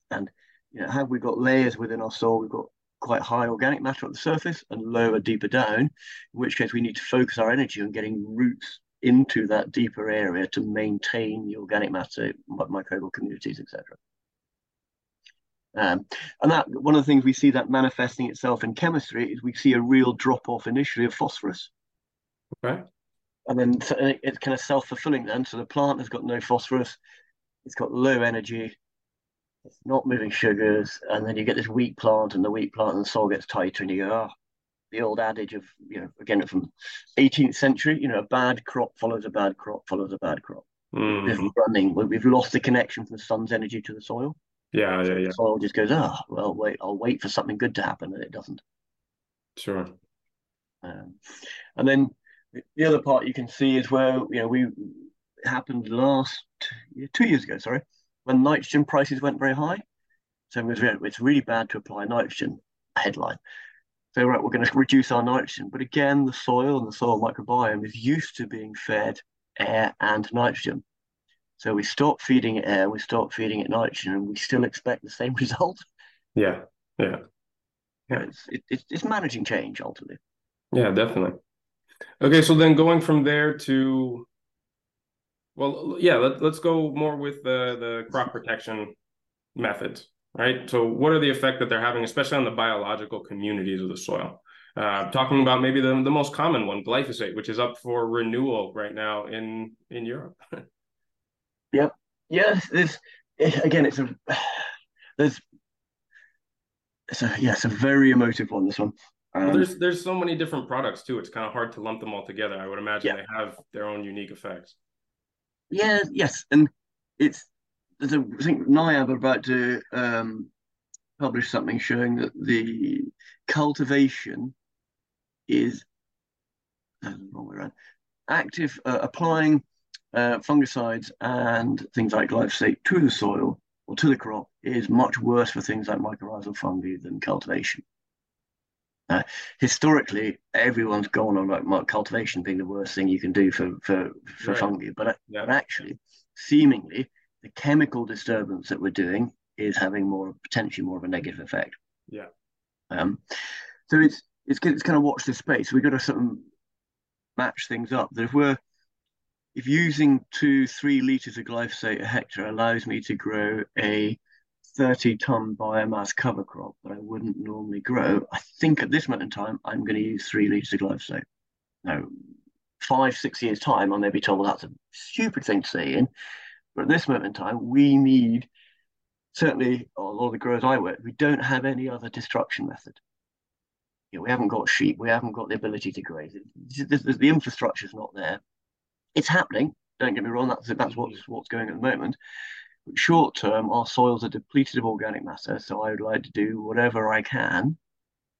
And, you know, have we got layers within our soil? We've got quite high organic matter at the surface and lower deeper down, in which case we need to focus our energy on getting roots into that deeper area to maintain the organic matter, microbial communities, etc. Um, and that one of the things we see that manifesting itself in chemistry is we see a real drop off initially of phosphorus. Okay. And then it's kind of self fulfilling then. So the plant has got no phosphorus, it's got low energy, it's not moving sugars, and then you get this wheat plant, and the wheat plant and the soil gets tighter, and you go, oh, the old adage of, you know, again from 18th century, you know, a bad crop follows a bad crop follows a bad crop. Mm. running, we've lost the connection from the sun's energy to the soil. Yeah, yeah, yeah. The soil just goes, oh, well, wait, I'll wait for something good to happen, and it doesn't. Sure. Um, and then the other part you can see is where you know we happened last two years ago, sorry, when nitrogen prices went very high. So it was it's really bad to apply nitrogen. Headline. So right, we're going to reduce our nitrogen, but again, the soil and the soil microbiome is used to being fed air and nitrogen. So we stop feeding it air, we stop feeding it nitrogen, and we still expect the same result. Yeah, yeah, yeah. It's it, it's managing change ultimately. Yeah, definitely. Okay, so then going from there to, well, yeah, let, let's go more with the the crop protection methods, right? So, what are the effect that they're having, especially on the biological communities of the soil? Uh, talking about maybe the, the most common one, glyphosate, which is up for renewal right now in in Europe. yep. Yes. There's again, it's a there's it's a yeah, it's a very emotive one. This one. Um, well, there's there's so many different products too. It's kind of hard to lump them all together. I would imagine yeah. they have their own unique effects. Yeah. Yes, and it's there's a, I think NIAB are about to um, publish something showing that the cultivation is uh, wrong way around. Active uh, applying uh, fungicides and things like glyphosate to the soil or to the crop is much worse for things like mycorrhizal fungi than cultivation. Uh, historically, everyone's gone on about cultivation being the worst thing you can do for for, for right. fungi, but, yeah. but actually, seemingly, the chemical disturbance that we're doing is having more potentially more of a negative effect. Yeah. Um, so it's it's it's kind of watch the space. We've got to sort of match things up. That if we're if using two three liters of glyphosate a hectare allows me to grow a 30 ton biomass cover crop that I wouldn't normally grow, I think at this moment in time, I'm going to use three litres of glyphosate. Now, five, six years' time, I may be told, well, that's a stupid thing to say in. But at this moment in time, we need, certainly a lot of the growers I work we don't have any other destruction method. You know, we haven't got sheep. We haven't got the ability to graze. The, the, the infrastructure's not there. It's happening. Don't get me wrong. That's that's what's mm-hmm. what's going at the moment. But short term, our soils are depleted of organic matter. So I would like to do whatever I can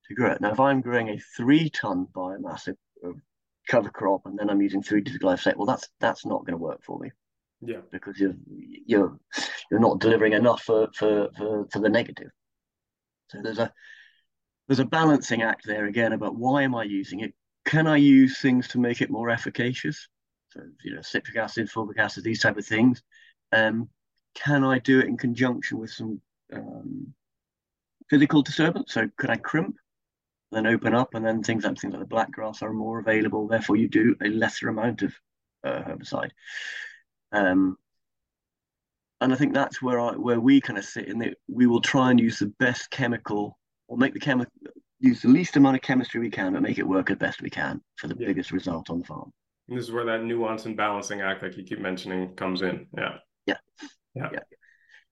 to grow it. Now, if I'm growing a three-ton biomass of, cover crop and then I'm using three to glyphosate, well, that's that's not going to work for me. Yeah, because you're you're you're not delivering enough for for for, for the negative. So there's a there's a balancing act there again about why am I using it? Can I use things to make it more efficacious? So you know, citric acid, fulvic acid, these type of things. Um, can I do it in conjunction with some um, physical disturbance? So could I crimp, then open up, and then things like things like the black grass are more available. Therefore, you do a lesser amount of uh, herbicide. Um, and I think that's where I where we kind of sit in that we will try and use the best chemical or make the chemical use the least amount of chemistry we can, but make it work as best we can for the yeah. biggest result on the farm. And this is where that nuance and balancing act, like you keep mentioning, comes in. Yeah. Yeah. Yeah. Yeah.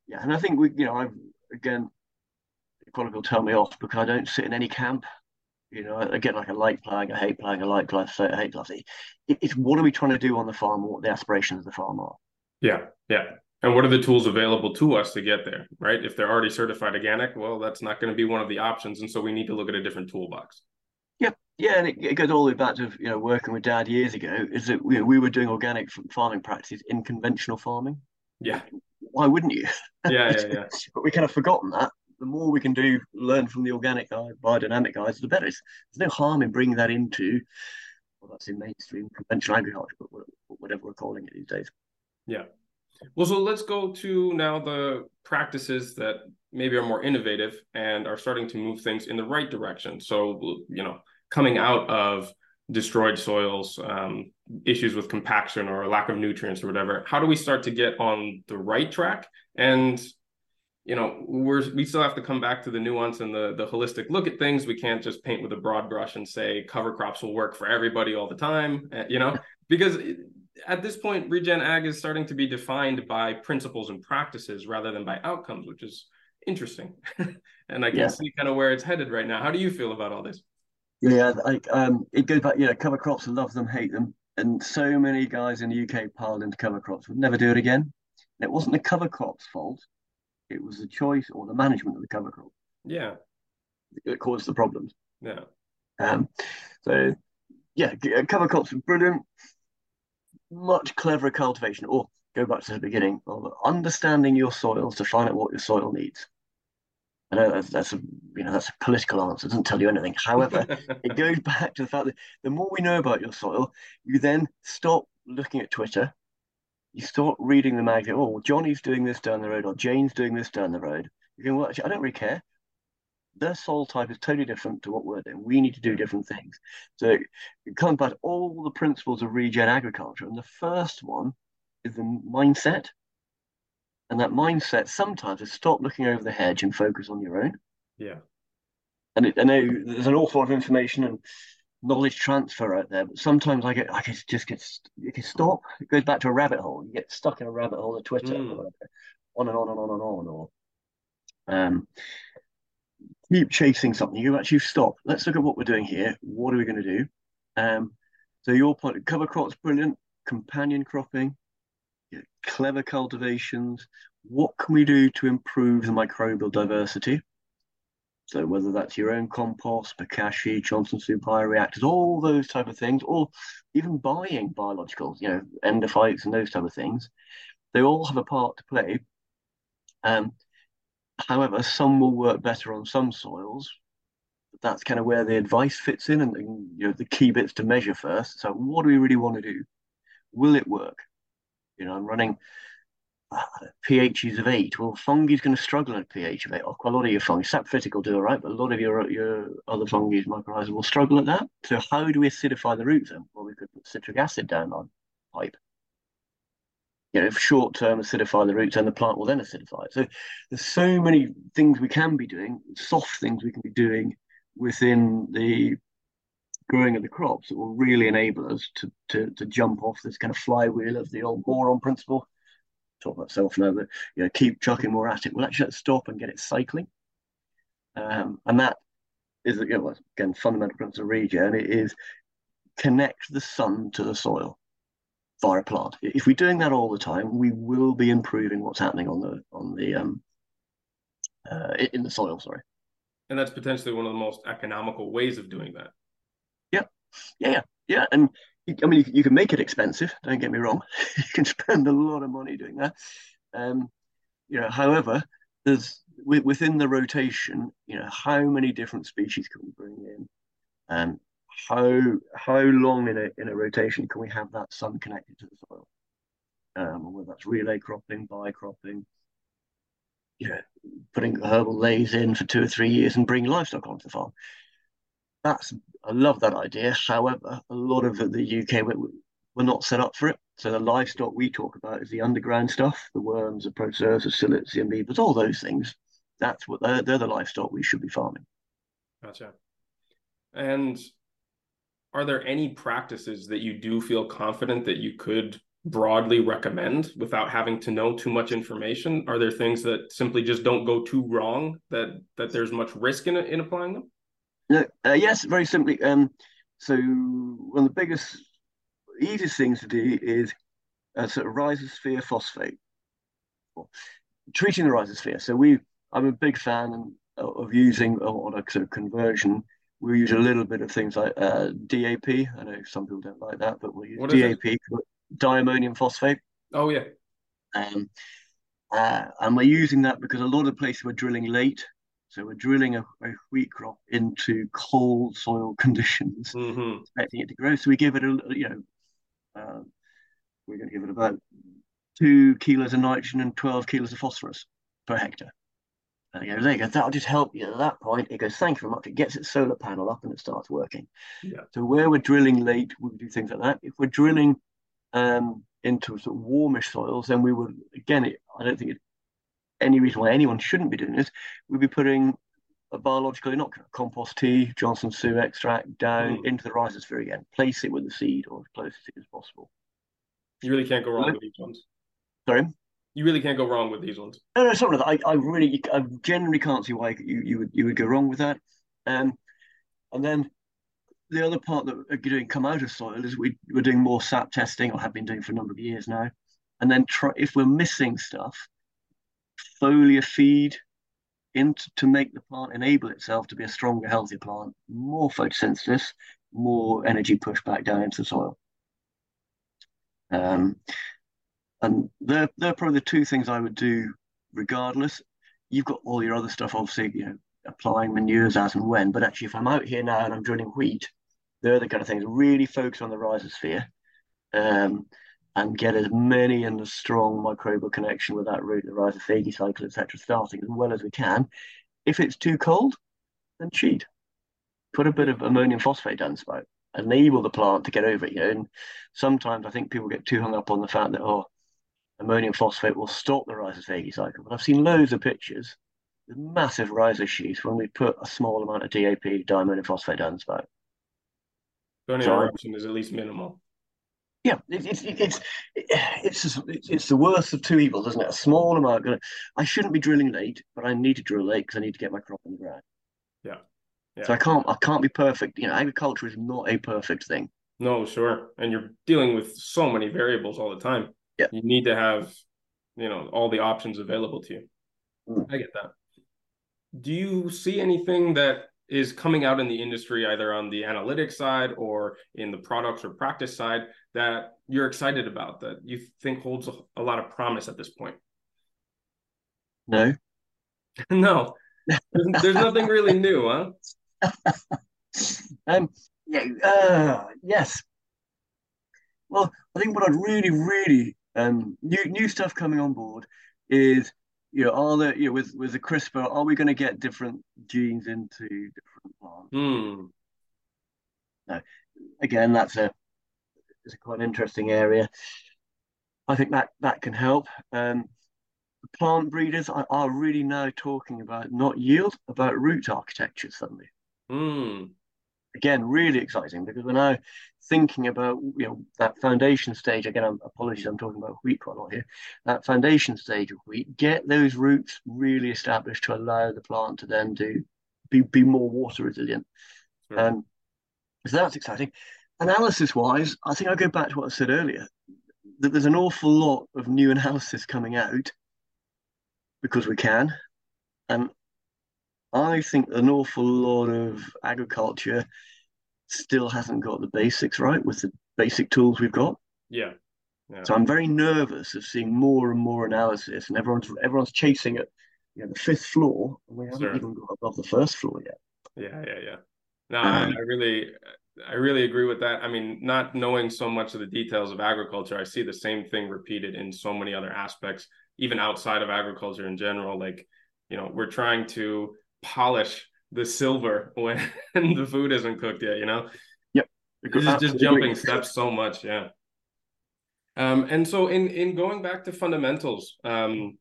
Yeah. And I think we, you know, I've again, probably will tell me off because I don't sit in any camp. You know, again, like a like playing, I hate playing, a like glyphosate, I hate glyphosate. it's what are we trying to do on the farm? What the aspirations of the farm are? Yeah, yeah. And what are the tools available to us to get there, right? If they're already certified organic, well, that's not going to be one of the options, and so we need to look at a different toolbox. Yeah, yeah, and it, it goes all the way back to you know working with Dad years ago. Is that we, we were doing organic farming practices in conventional farming. Yeah. Why wouldn't you? Yeah, yeah, yeah. but we kind of forgotten that. The more we can do, learn from the organic guy, biodynamic guys, the better. It's, there's no harm in bringing that into, well, that's in mainstream conventional agriculture, but whatever we're calling it these days. Yeah. Well, so let's go to now the practices that maybe are more innovative and are starting to move things in the right direction. So, you know, coming out of destroyed soils, um, issues with compaction or lack of nutrients or whatever, how do we start to get on the right track? And you know, we're we still have to come back to the nuance and the the holistic look at things. We can't just paint with a broad brush and say cover crops will work for everybody all the time. Eh, you know, because at this point, regen ag is starting to be defined by principles and practices rather than by outcomes, which is interesting. and I can yeah. see kind of where it's headed right now. How do you feel about all this? Yeah, like um, it goes back. You know, cover crops. love them, hate them, and so many guys in the UK piled into cover crops would never do it again. It wasn't the cover crops' fault; it was the choice or the management of the cover crop. Yeah, it caused the problems. Yeah. Um. So, yeah, cover crops are brilliant much cleverer cultivation, or go back to the beginning of understanding your soils to find out what your soil needs. I know that's, that's a you know that's a political answer. It doesn't tell you anything. However, it goes back to the fact that the more we know about your soil, you then stop looking at Twitter. You start reading the magazine. Oh, Johnny's doing this down the road, or Jane's doing this down the road. You can well, actually, I don't really care their soil type is totally different to what we're doing. We need to do different things. So it comes back to all the principles of regen agriculture. And the first one is the mindset. And that mindset sometimes is stop looking over the hedge and focus on your own. Yeah. And it, I know there's an awful lot of information and knowledge transfer out there, but sometimes I get I get, just get you can stop. It goes back to a rabbit hole. You get stuck in a rabbit hole of Twitter, mm. on and on and on and on. Or um, keep chasing something. You actually stop. Let's look at what we're doing here. What are we going to do? Um, so your point, cover crops, brilliant. Companion cropping, clever cultivations. What can we do to improve the microbial diversity? So whether that's your own compost, Bokashi, Johnson Su bioreactors, all those type of things, or even buying biologicals, you know, endophytes and those type of things, they all have a part to play. Um, However, some will work better on some soils. That's kind of where the advice fits in, and, and you know the key bits to measure first. So, what do we really want to do? Will it work? You know, I'm running pHs of eight. Well, fungi is going to struggle at pH of eight. Oh, quite a lot of your fungi, saprophytic will do all right, but a lot of your your other fungi, mycorrhizal, will struggle at that. So, how do we acidify the roots then? Well, we could put citric acid down on pipe you know, short term acidify the roots and the plant will then acidify it. So there's so many things we can be doing, soft things we can be doing within the growing of the crops that will really enable us to, to, to jump off this kind of flywheel of the old boron principle. Talk about self now, but you know, keep chucking more at it. We'll actually stop and get it cycling. Um, and that is you know, again fundamental principle of regen. It is connect the sun to the soil via a plant. If we're doing that all the time, we will be improving what's happening on the on the um, uh, in the soil. Sorry, and that's potentially one of the most economical ways of doing that. Yeah, yeah, yeah, yeah. And I mean, you, you can make it expensive. Don't get me wrong. you can spend a lot of money doing that. Um, you know, however, there's within the rotation. You know, how many different species can we bring in? Um, how how long in a in a rotation can we have that sun connected to the soil? Um, whether that's relay cropping, bi cropping, you know, putting herbal leys in for two or three years and bring livestock onto the farm. That's I love that idea. However, a lot of the, UK we're, we're not set up for it. So the livestock we talk about is the underground stuff, the worms, the protozoas, the ciliates, the amoebas, all those things. That's what they're, they're the livestock we should be farming. Gotcha. And are there any practices that you do feel confident that you could broadly recommend without having to know too much information? Are there things that simply just don't go too wrong that that there's much risk in in applying them? No, uh, yes, very simply. Um, so one of the biggest, easiest things to do is a sort of rhizosphere phosphate, treating the rhizosphere. So we, I'm a big fan of using on a sort of conversion we use a little bit of things like uh, DAP. I know some people don't like that, but we use what DAP, diammonium phosphate. Oh yeah. Um, uh, and we're using that because a lot of places we're drilling late, so we're drilling a, a wheat crop into cold soil conditions, mm-hmm. expecting it to grow. So we give it a, you know, uh, we're going to give it about two kilos of nitrogen and twelve kilos of phosphorus per hectare. And he goes, there you go, that'll just help you at that point. It goes, thank you very much. It gets its solar panel up and it starts working. Yeah. So where we're drilling late, we do things like that. If we're drilling um, into sort of warmish soils, then we would, again, it, I don't think it, any reason why anyone shouldn't be doing this, we'd be putting a biological inoculant, compost tea, Johnson Su extract down mm. into the rhizosphere again. Place it with the seed or as close to it as possible. You really can't go wrong with these ones. Sorry? you really can't go wrong with these ones. No, no, something like I, I really, I generally can't see why you, you would you would go wrong with that. Um, and then the other part that we're doing come out of soil is we we're doing more sap testing, or have been doing for a number of years now. And then try if we're missing stuff, foliar feed into to make the plant enable itself to be a stronger, healthier plant, more photosynthesis, more energy pushed back down into the soil. Um, and they're they're probably the two things I would do regardless. You've got all your other stuff, obviously, you know, applying manures as and when. But actually, if I'm out here now and I'm drilling wheat, they're the kind of things really focus on the rhizosphere um, and get as many and as strong microbial connection with that root, the rhizophagy cycle, etc., starting as well as we can. If it's too cold, then cheat. Put a bit of ammonium phosphate down the spout. Enable the plant to get over it. You know, and sometimes I think people get too hung up on the fact that oh, ammonium phosphate will stop the rhizophagy cycle. But I've seen loads of pictures with massive rhizosheaths when we put a small amount of DAP, diammonium phosphate down the spout. So, is at least minimal. Yeah, it's it's it's it's, it's the worst of two evils, isn't it? A small amount. Gonna, I shouldn't be drilling late, but I need to drill late because I need to get my crop in the ground. Yeah. yeah. So I can't I can't be perfect. You know, agriculture is not a perfect thing. No, sure. And you're dealing with so many variables all the time yeah. you need to have you know all the options available to you mm. i get that do you see anything that is coming out in the industry either on the analytics side or in the products or practice side that you're excited about that you think holds a, a lot of promise at this point? No. No. There's, there's, nothing really new huh? Um yeah uh, yes. Well i think what i'd really really um, new new stuff coming on board is you know are there you know with with the CRISPR are we going to get different genes into different plants? Mm. No, again that's a it's a quite interesting area. I think that that can help. Um, plant breeders are, are really now talking about not yield, about root architecture suddenly. Mm again really exciting because we're now thinking about you know that foundation stage again I'm, apologies i'm talking about wheat quite a lot here that foundation stage of wheat get those roots really established to allow the plant to then do be be more water resilient. Sure. Um, so that's exciting. Analysis wise, I think I go back to what I said earlier that there's an awful lot of new analysis coming out because we can. And I think an awful lot of agriculture still hasn't got the basics right with the basic tools we've got. Yeah. yeah. So I'm very nervous of seeing more and more analysis, and everyone's everyone's chasing at you know the fifth floor, and we haven't sure. even got above the first floor yet. Yeah, yeah, yeah. No, um, I really, I really agree with that. I mean, not knowing so much of the details of agriculture, I see the same thing repeated in so many other aspects, even outside of agriculture in general. Like, you know, we're trying to polish the silver when the food isn't cooked yet. You know. Yep. This is just jumping steps so much. Yeah. Um, and so, in in going back to fundamentals, um,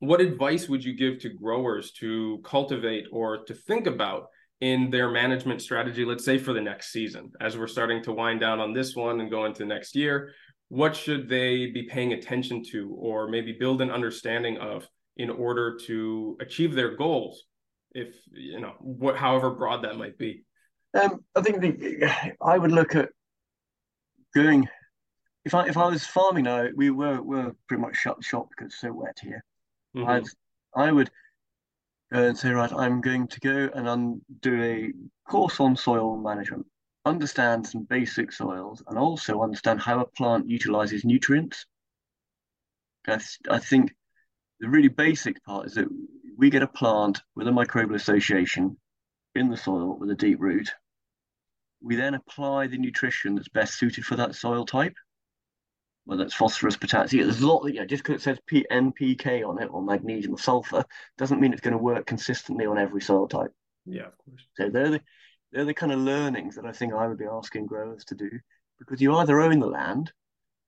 what advice would you give to growers to cultivate or to think about in their management strategy, let's say for the next season, as we're starting to wind down on this one and go into next year, what should they be paying attention to or maybe build an understanding of in order to achieve their goals, if you know, what however broad that might be? Um, I think the, I would look at going if I if I was farming now, we were were pretty much shut shop because it's so wet here. Mm-hmm. I'd I would go and say, right, I'm going to go and un- do a course on soil management, understand some basic soils, and also understand how a plant utilizes nutrients. I, th- I think the really basic part is that we get a plant with a microbial association in the soil with a deep root. We then apply the nutrition that's best suited for that soil type whether it's phosphorus, potassium. There's a lot that, yeah, just because it says P- NPK on it or magnesium or sulfur doesn't mean it's going to work consistently on every soil type. Yeah, of course. So they're the, they're the kind of learnings that I think I would be asking growers to do because you either own the land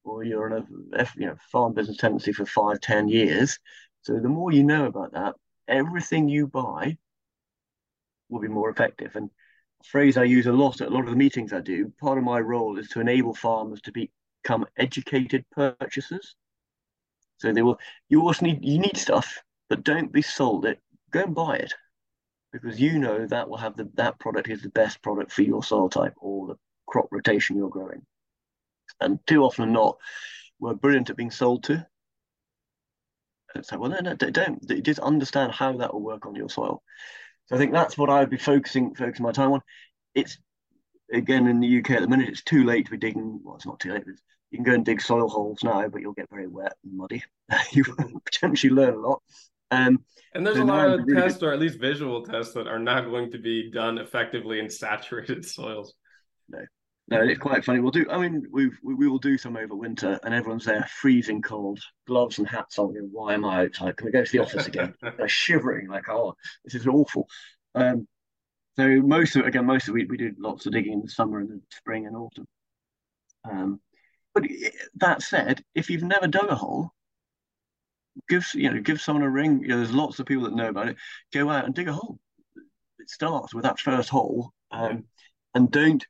or you're in a you know, farm business tenancy for five, ten years. So the more you know about that, everything you buy will be more effective. And phrase I use a lot at a lot of the meetings I do, part of my role is to enable farmers to become educated purchasers. So they will. You also need you need stuff, but don't be sold it. Go and buy it, because you know that will have the that product is the best product for your soil type or the crop rotation you're growing. And too often not, we're brilliant at being sold to. And so, well, no, no, don't. They just understand how that will work on your soil. So I think that's what I would be focusing focusing my time on. It's again in the UK at the minute. It's too late to be digging. Well, it's not too late. You can go and dig soil holes now, but you'll get very wet and muddy. you potentially learn a lot. Um, and there's a lot of really tests, good. or at least visual tests, that are not going to be done effectively in saturated soils. No, no, it's quite funny. We'll do. I mean, we we will do some over winter, and everyone's there freezing cold, gloves and hats on. Why am I outside? Can we go to the office again? They're shivering, like, oh, this is awful. Um, so most of again, most of we we do lots of digging in the summer and the spring and autumn. Um, but that said, if you've never dug a hole, give you know give someone a ring. You know, there's lots of people that know about it. Go out and dig a hole. It starts with that first hole, um, and don't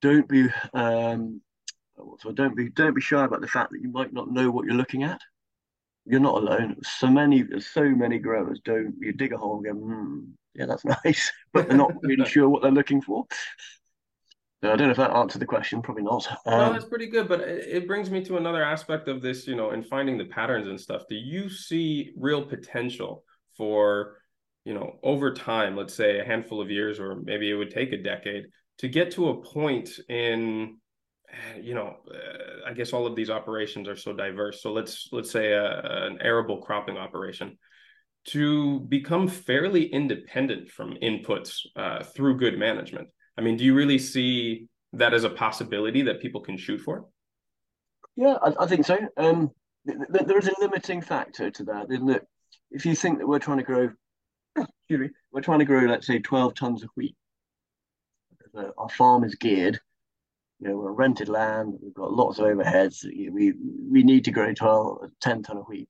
don't be um, so don't be don't be shy about the fact that you might not know what you're looking at. You're not alone. So many so many growers don't. You dig a hole and go, hmm, yeah, that's nice, but they're not really sure what they're looking for. I don't know if that answered the question. Probably not. Um, no, that's pretty good. But it brings me to another aspect of this, you know, in finding the patterns and stuff. Do you see real potential for, you know, over time, let's say a handful of years, or maybe it would take a decade to get to a point in, you know, uh, I guess all of these operations are so diverse. So let's let's say a, an arable cropping operation to become fairly independent from inputs uh, through good management I mean, do you really see that as a possibility that people can shoot for? Yeah, I, I think so. Um, th- th- there is a limiting factor to that, isn't it? If you think that we're trying to grow, excuse me, we're trying to grow, let's say, 12 tons of wheat. Uh, our farm is geared. You know, we're rented land. We've got lots of overheads. We we need to grow 12, 10 ton of wheat.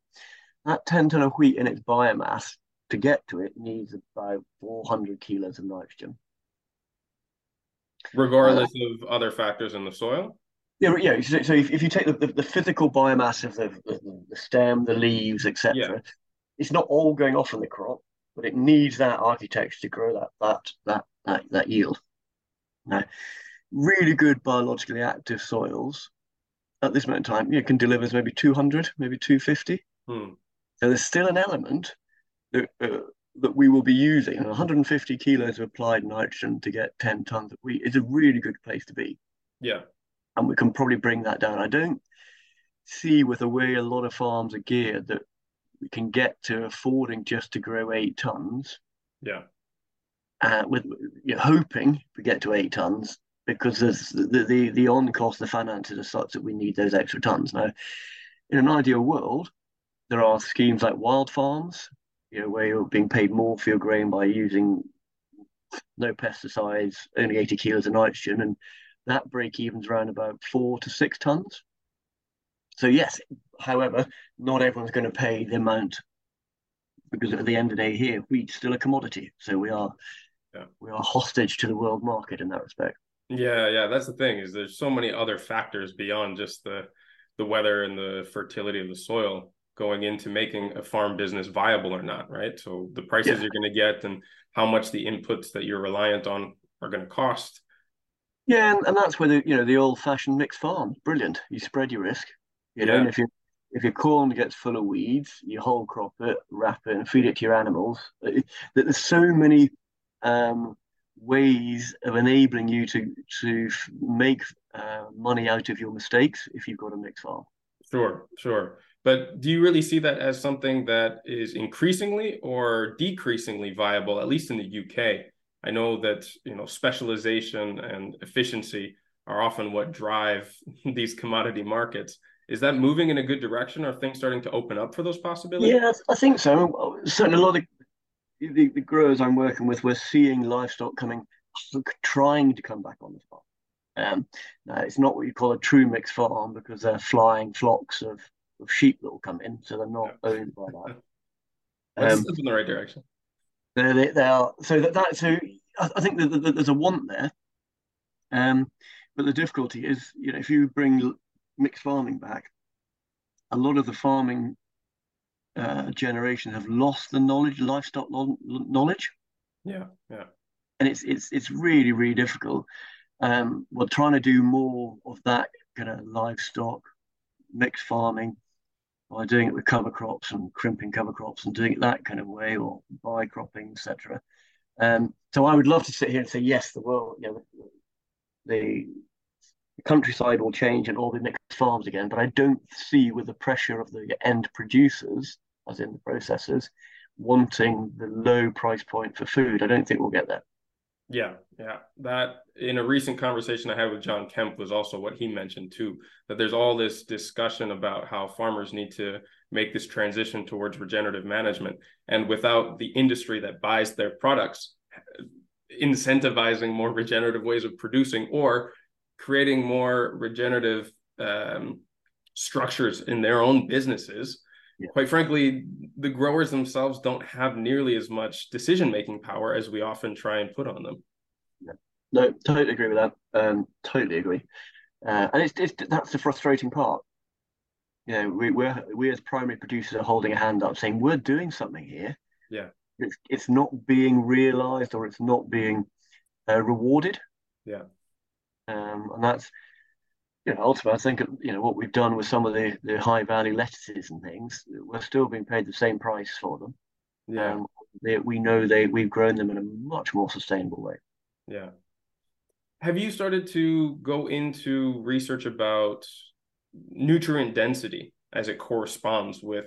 That 10 ton of wheat in its biomass to get to it needs about 400 kilos of nitrogen regardless uh, of other factors in the soil. Yeah, yeah. So, so if, if you take the, the, the, physical biomass of the, the, the stem, the leaves, etc., yeah. it's not all going off in the crop. but it needs that architecture to grow that that that that, that yield. Now, really good biologically active soils at this moment in time, you know, can deliver maybe 200, maybe 250. Hmm. So there's still an element that, uh, that we will be using. 150 kilos of applied nitrogen to get 10 tons of wheat is a really good place to be. Yeah. And we can probably bring that down. I don't see with the way a lot of farms are geared that we can get to affording just to grow eight tons. Yeah. Uh, with you're hoping we get to eight tons because there's the, the, the on cost, the finances are such that we need those extra tons. Now, in an ideal world, there are schemes like wild farms, you know, where you're being paid more for your grain by using no pesticides, only 80 kilos of nitrogen, and that break even's around about four to six tons. So yes, however, not everyone's going to pay the amount because at the end of the day here, wheat's still a commodity. So we are yeah. we are hostage to the world market in that respect. Yeah, yeah, that's the thing is there's so many other factors beyond just the the weather and the fertility of the soil going into making a farm business viable or not, right? So the prices yeah. you're going to get and how much the inputs that you're reliant on are going to cost. Yeah, and, and that's where the you know the old-fashioned mixed farm, brilliant. You spread your risk. You know, if you if your corn gets full of weeds, you whole crop it, wrap it, and feed it to your animals. That there's so many um, ways of enabling you to to make uh, money out of your mistakes if you've got a mixed farm. Sure, sure. But do you really see that as something that is increasingly or decreasingly viable, at least in the UK? I know that you know specialization and efficiency are often what drive these commodity markets. Is that moving in a good direction? Are things starting to open up for those possibilities? Yeah, I think so. Certainly, a lot of the, the growers I'm working with, we're seeing livestock coming, trying to come back on the farm. Um, now it's not what you call a true mixed farm because they're flying flocks of, of sheep that will come in, so they're not yeah. owned by that. Um, in the right direction. They, they, are so that, that so I, I think that, that, there's a want there, um, but the difficulty is you know if you bring mixed farming back, a lot of the farming uh, generation have lost the knowledge, livestock knowledge. Yeah, yeah. And it's it's it's really really difficult. Um, we're trying to do more of that kind of livestock mixed farming by doing it with cover crops and crimping cover crops and doing it that kind of way or by cropping, etc. Um, so I would love to sit here and say yes, the world, you know, the, the countryside will change and all the mixed farms again, but I don't see with the pressure of the end producers as in the processors, wanting the low price point for food. I don't think we'll get there. Yeah, yeah. That in a recent conversation I had with John Kempf was also what he mentioned too. That there's all this discussion about how farmers need to make this transition towards regenerative management, and without the industry that buys their products incentivizing more regenerative ways of producing or creating more regenerative um, structures in their own businesses. Quite frankly, the growers themselves don't have nearly as much decision making power as we often try and put on them. Yeah. No, totally agree with that. Um, totally agree. Uh, and it's, it's that's the frustrating part. You know, we we're we as primary producers are holding a hand up, saying we're doing something here. Yeah, it's it's not being realised or it's not being uh, rewarded. Yeah, um, and that's you know, ultimately, I think you know what we've done with some of the, the high value lettuces and things. We're still being paid the same price for them. Yeah, um, they, we know they we've grown them in a much more sustainable way. Yeah. Have you started to go into research about nutrient density as it corresponds with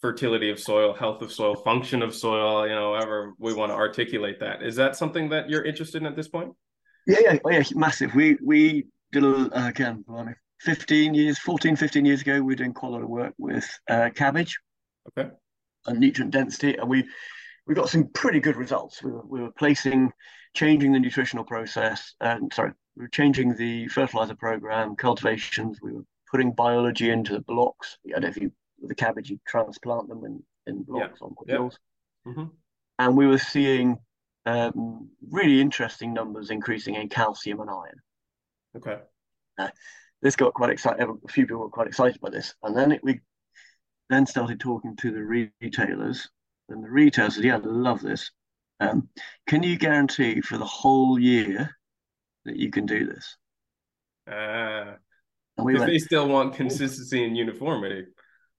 fertility of soil, health of soil, function of soil? You know, however we want to articulate that. Is that something that you're interested in at this point? Yeah, yeah, oh, yeah, massive. We we did a, again, 15 years, 14, 15 years ago, we were doing quite a lot of work with uh, cabbage okay. and nutrient density. And we, we got some pretty good results. We were, we were placing, changing the nutritional process, and sorry, we were changing the fertilizer program, cultivations. We were putting biology into the blocks. I don't know if you, with the cabbage, you transplant them in, in blocks yeah. on hills. Yeah. Mm-hmm. And we were seeing um, really interesting numbers increasing in calcium and iron. Okay. Uh, this got quite excited. A few people were quite excited by this, and then it, we then started talking to the retailers And the retailers said, Yeah, I love this. Um, can you guarantee for the whole year that you can do this? Uh, and we went, they still want consistency and uniformity.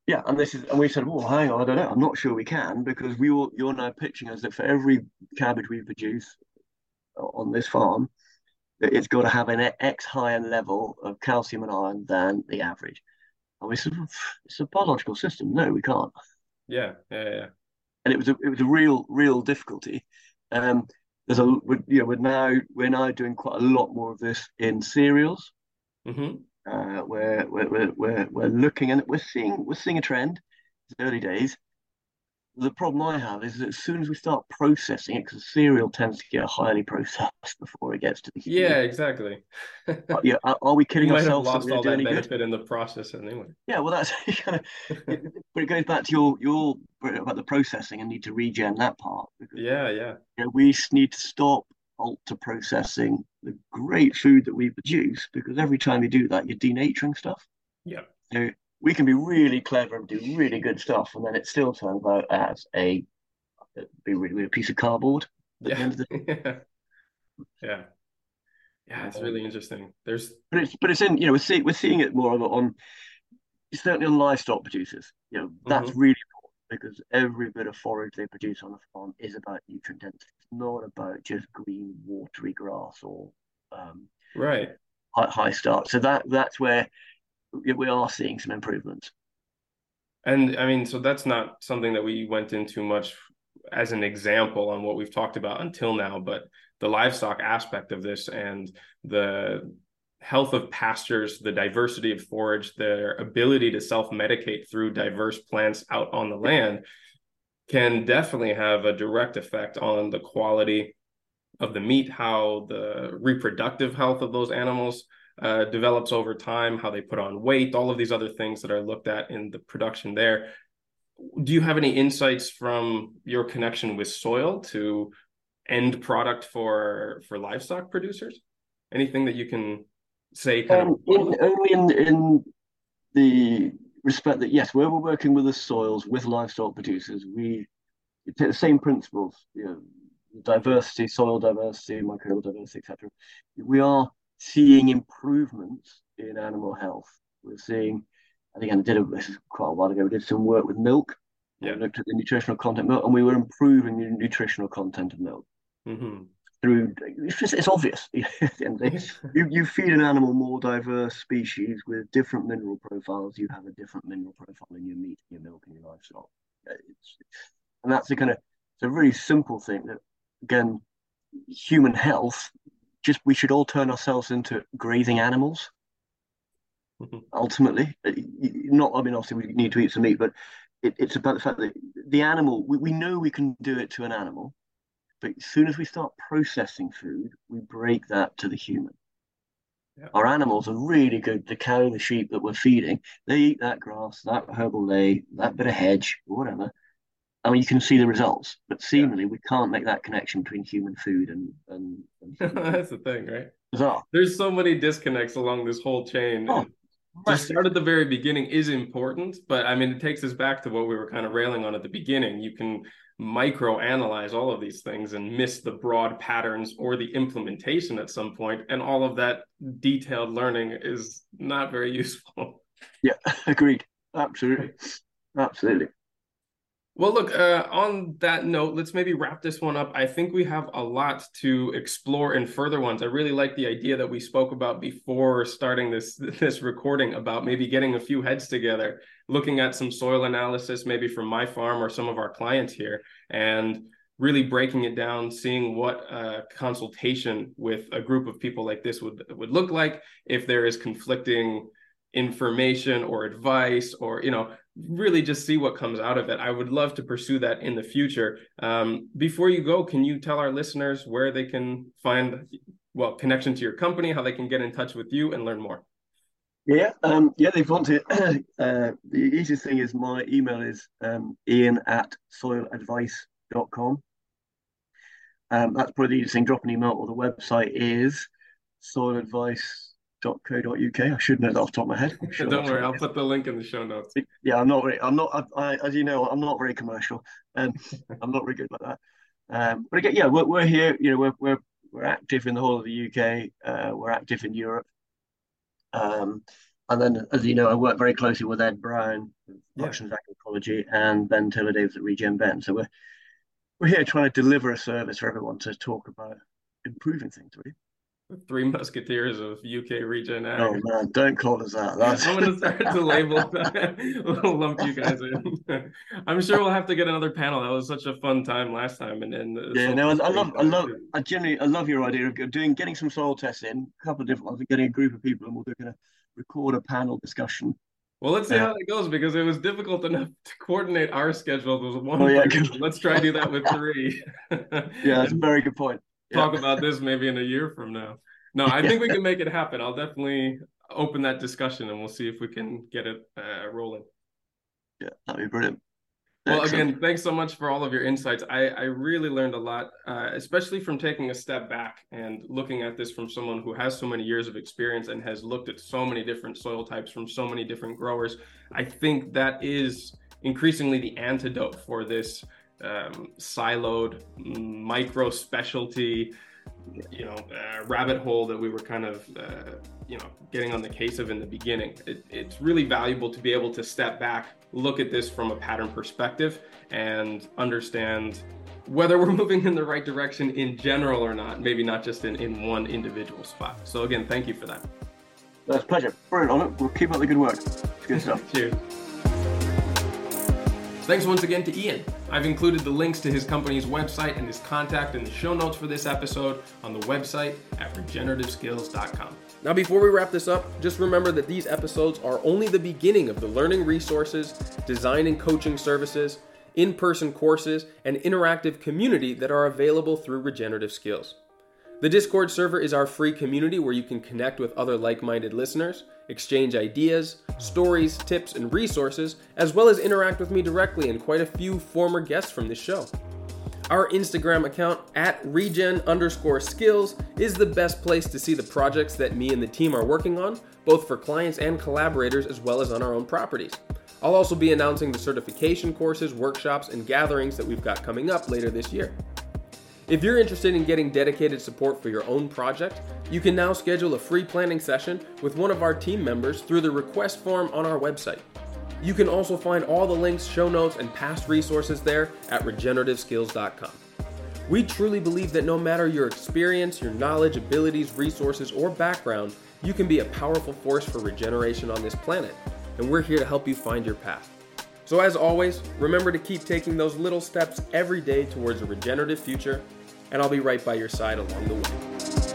Yeah, and this is, and we said, well, hang on, I don't know, I'm not sure we can because we all, you're now pitching us that for every cabbage we produce on this farm, it's got to have an X higher level of calcium and iron than the average. And we said, it's a biological system. No, we can't. Yeah, yeah, yeah. And it was a, it was a real, real difficulty. Um, there's a, you know, we're now we're now doing quite a lot more of this in cereals. Mm-hmm. Uh, we're, we're, we're, we're looking and we're seeing we're seeing a trend. It's early days. The problem I have is that as soon as we start processing it, because cereal tends to get highly processed before it gets to the yeah, exactly. uh, yeah, are, are, we kidding we ourselves? Have lost all that benefit good? in the process anyway. Yeah, well, that's kind of, but it goes back to your your about the processing and need to regen that part. Because, yeah, yeah. You know, we need to stop ultra processing the great food that we produce because every time you do that, you're denaturing stuff. Yeah. So we can be really clever and do really good stuff, and then it still turns out as a be really, a piece of cardboard. Yeah. yeah. yeah. Yeah, it's really interesting. There's, but it's but it's in you know we're seeing we're seeing it more on certainly on livestock producers. You know that's mm-hmm. really because every bit of forage they produce on a farm is about nutrient density. It's not about just green, watery grass or um, right high, high start. So that that's where we are seeing some improvements. And I mean, so that's not something that we went into much as an example on what we've talked about until now, but the livestock aspect of this and the health of pastures, the diversity of forage, their ability to self medicate through diverse plants out on the land can definitely have a direct effect on the quality of the meat, how the reproductive health of those animals uh, develops over time, how they put on weight, all of these other things that are looked at in the production there. Do you have any insights from your connection with soil to end product for for livestock producers? Anything that you can say kind um, of in, only in in the respect that yes, where we're working with the soils with livestock producers, we take the same principles, you know, diversity, soil diversity, microbial diversity, etc. We are seeing improvements in animal health. We're seeing, I think I did a, this quite a while ago, we did some work with milk. Yeah. We looked at the nutritional content milk and we were improving the nutritional content of milk. Mm-hmm through it's just it's obvious you, you feed an animal more diverse species with different mineral profiles you have a different mineral profile in your meat your milk and your livestock it's, and that's a kind of it's a really simple thing that again human health just we should all turn ourselves into grazing animals mm-hmm. ultimately uh, not i mean obviously we need to eat some meat but it, it's about the fact that the animal we, we know we can do it to an animal but as soon as we start processing food, we break that to the human. Yeah. Our animals are really good. The cow, the sheep that we're feeding, they eat that grass, that herbal ley, that bit of hedge, whatever. And you can see the results. But seemingly, yeah. we can't make that connection between human food and. and, and That's the thing, right? Bizarre. There's so many disconnects along this whole chain. Oh, to start at the very beginning is important, but I mean, it takes us back to what we were kind of railing on at the beginning. You can micro analyze all of these things and miss the broad patterns or the implementation at some point and all of that detailed learning is not very useful yeah agreed absolutely absolutely well, look, uh, on that note, let's maybe wrap this one up. I think we have a lot to explore in further ones. I really like the idea that we spoke about before starting this this recording about maybe getting a few heads together, looking at some soil analysis, maybe from my farm or some of our clients here, and really breaking it down, seeing what a consultation with a group of people like this would would look like if there is conflicting information or advice or you know really just see what comes out of it. I would love to pursue that in the future. Um, before you go, can you tell our listeners where they can find, well, connection to your company, how they can get in touch with you and learn more? Yeah, um, yeah, they want to. Uh, the easiest thing is my email is um, ian at soiladvice.com. Um, that's probably the easiest thing. Drop an email or the website is soiladvice uk. I should know that off the top of my head. Sure Don't worry, I'll put the link in the show notes. Yeah, I'm not. Very, I'm not. I, as you know, I'm not very commercial, and I'm not very good like that. Um, but again, yeah, we're, we're here. You know, we're we're we're active in the whole of the UK. Uh, we're active in Europe. Um, and then, as you know, I work very closely with Ed Brown, Functions yeah. Ecology, and Ben Taylor Davies at Regen Ben. So we're we're here trying to deliver a service for everyone to talk about improving things, really. Three Musketeers of UK Regen oh, Ag. Oh man, don't call us that. That's... I'm gonna start to label we'll lump you guys in. I'm sure we'll have to get another panel. That was such a fun time last time, and then yeah, no, I, I love, I love, I generally, I love your idea of doing, getting some soil tests in, a couple of different ones, getting a group of people, and we're going to record a panel discussion. Well, let's see yeah. how that goes because it was difficult enough to coordinate our schedule. with one. Oh, yeah, let's try to do that with three. yeah, that's a very good point talk about this maybe in a year from now. No, I think we can make it happen. I'll definitely open that discussion and we'll see if we can get it uh, rolling. Yeah, that'd be brilliant. Well, again, thanks so much for all of your insights. I, I really learned a lot, uh, especially from taking a step back and looking at this from someone who has so many years of experience and has looked at so many different soil types from so many different growers. I think that is increasingly the antidote for this um, siloed micro specialty you know uh, rabbit hole that we were kind of uh, you know getting on the case of in the beginning. It, it's really valuable to be able to step back look at this from a pattern perspective and understand whether we're moving in the right direction in general or not maybe not just in, in one individual spot. So again thank you for that. That's a pleasure. Brilliant we'll keep up the good work. It's good stuff. Cheers Thanks once again to Ian. I've included the links to his company's website and his contact in the show notes for this episode on the website at regenerativeskills.com. Now, before we wrap this up, just remember that these episodes are only the beginning of the learning resources, design and coaching services, in person courses, and interactive community that are available through Regenerative Skills. The Discord server is our free community where you can connect with other like minded listeners, exchange ideas, stories, tips, and resources, as well as interact with me directly and quite a few former guests from this show. Our Instagram account at regen underscore skills is the best place to see the projects that me and the team are working on, both for clients and collaborators, as well as on our own properties. I'll also be announcing the certification courses, workshops, and gatherings that we've got coming up later this year. If you're interested in getting dedicated support for your own project, you can now schedule a free planning session with one of our team members through the request form on our website. You can also find all the links, show notes, and past resources there at regenerativeskills.com. We truly believe that no matter your experience, your knowledge, abilities, resources, or background, you can be a powerful force for regeneration on this planet, and we're here to help you find your path. So, as always, remember to keep taking those little steps every day towards a regenerative future and I'll be right by your side along the way.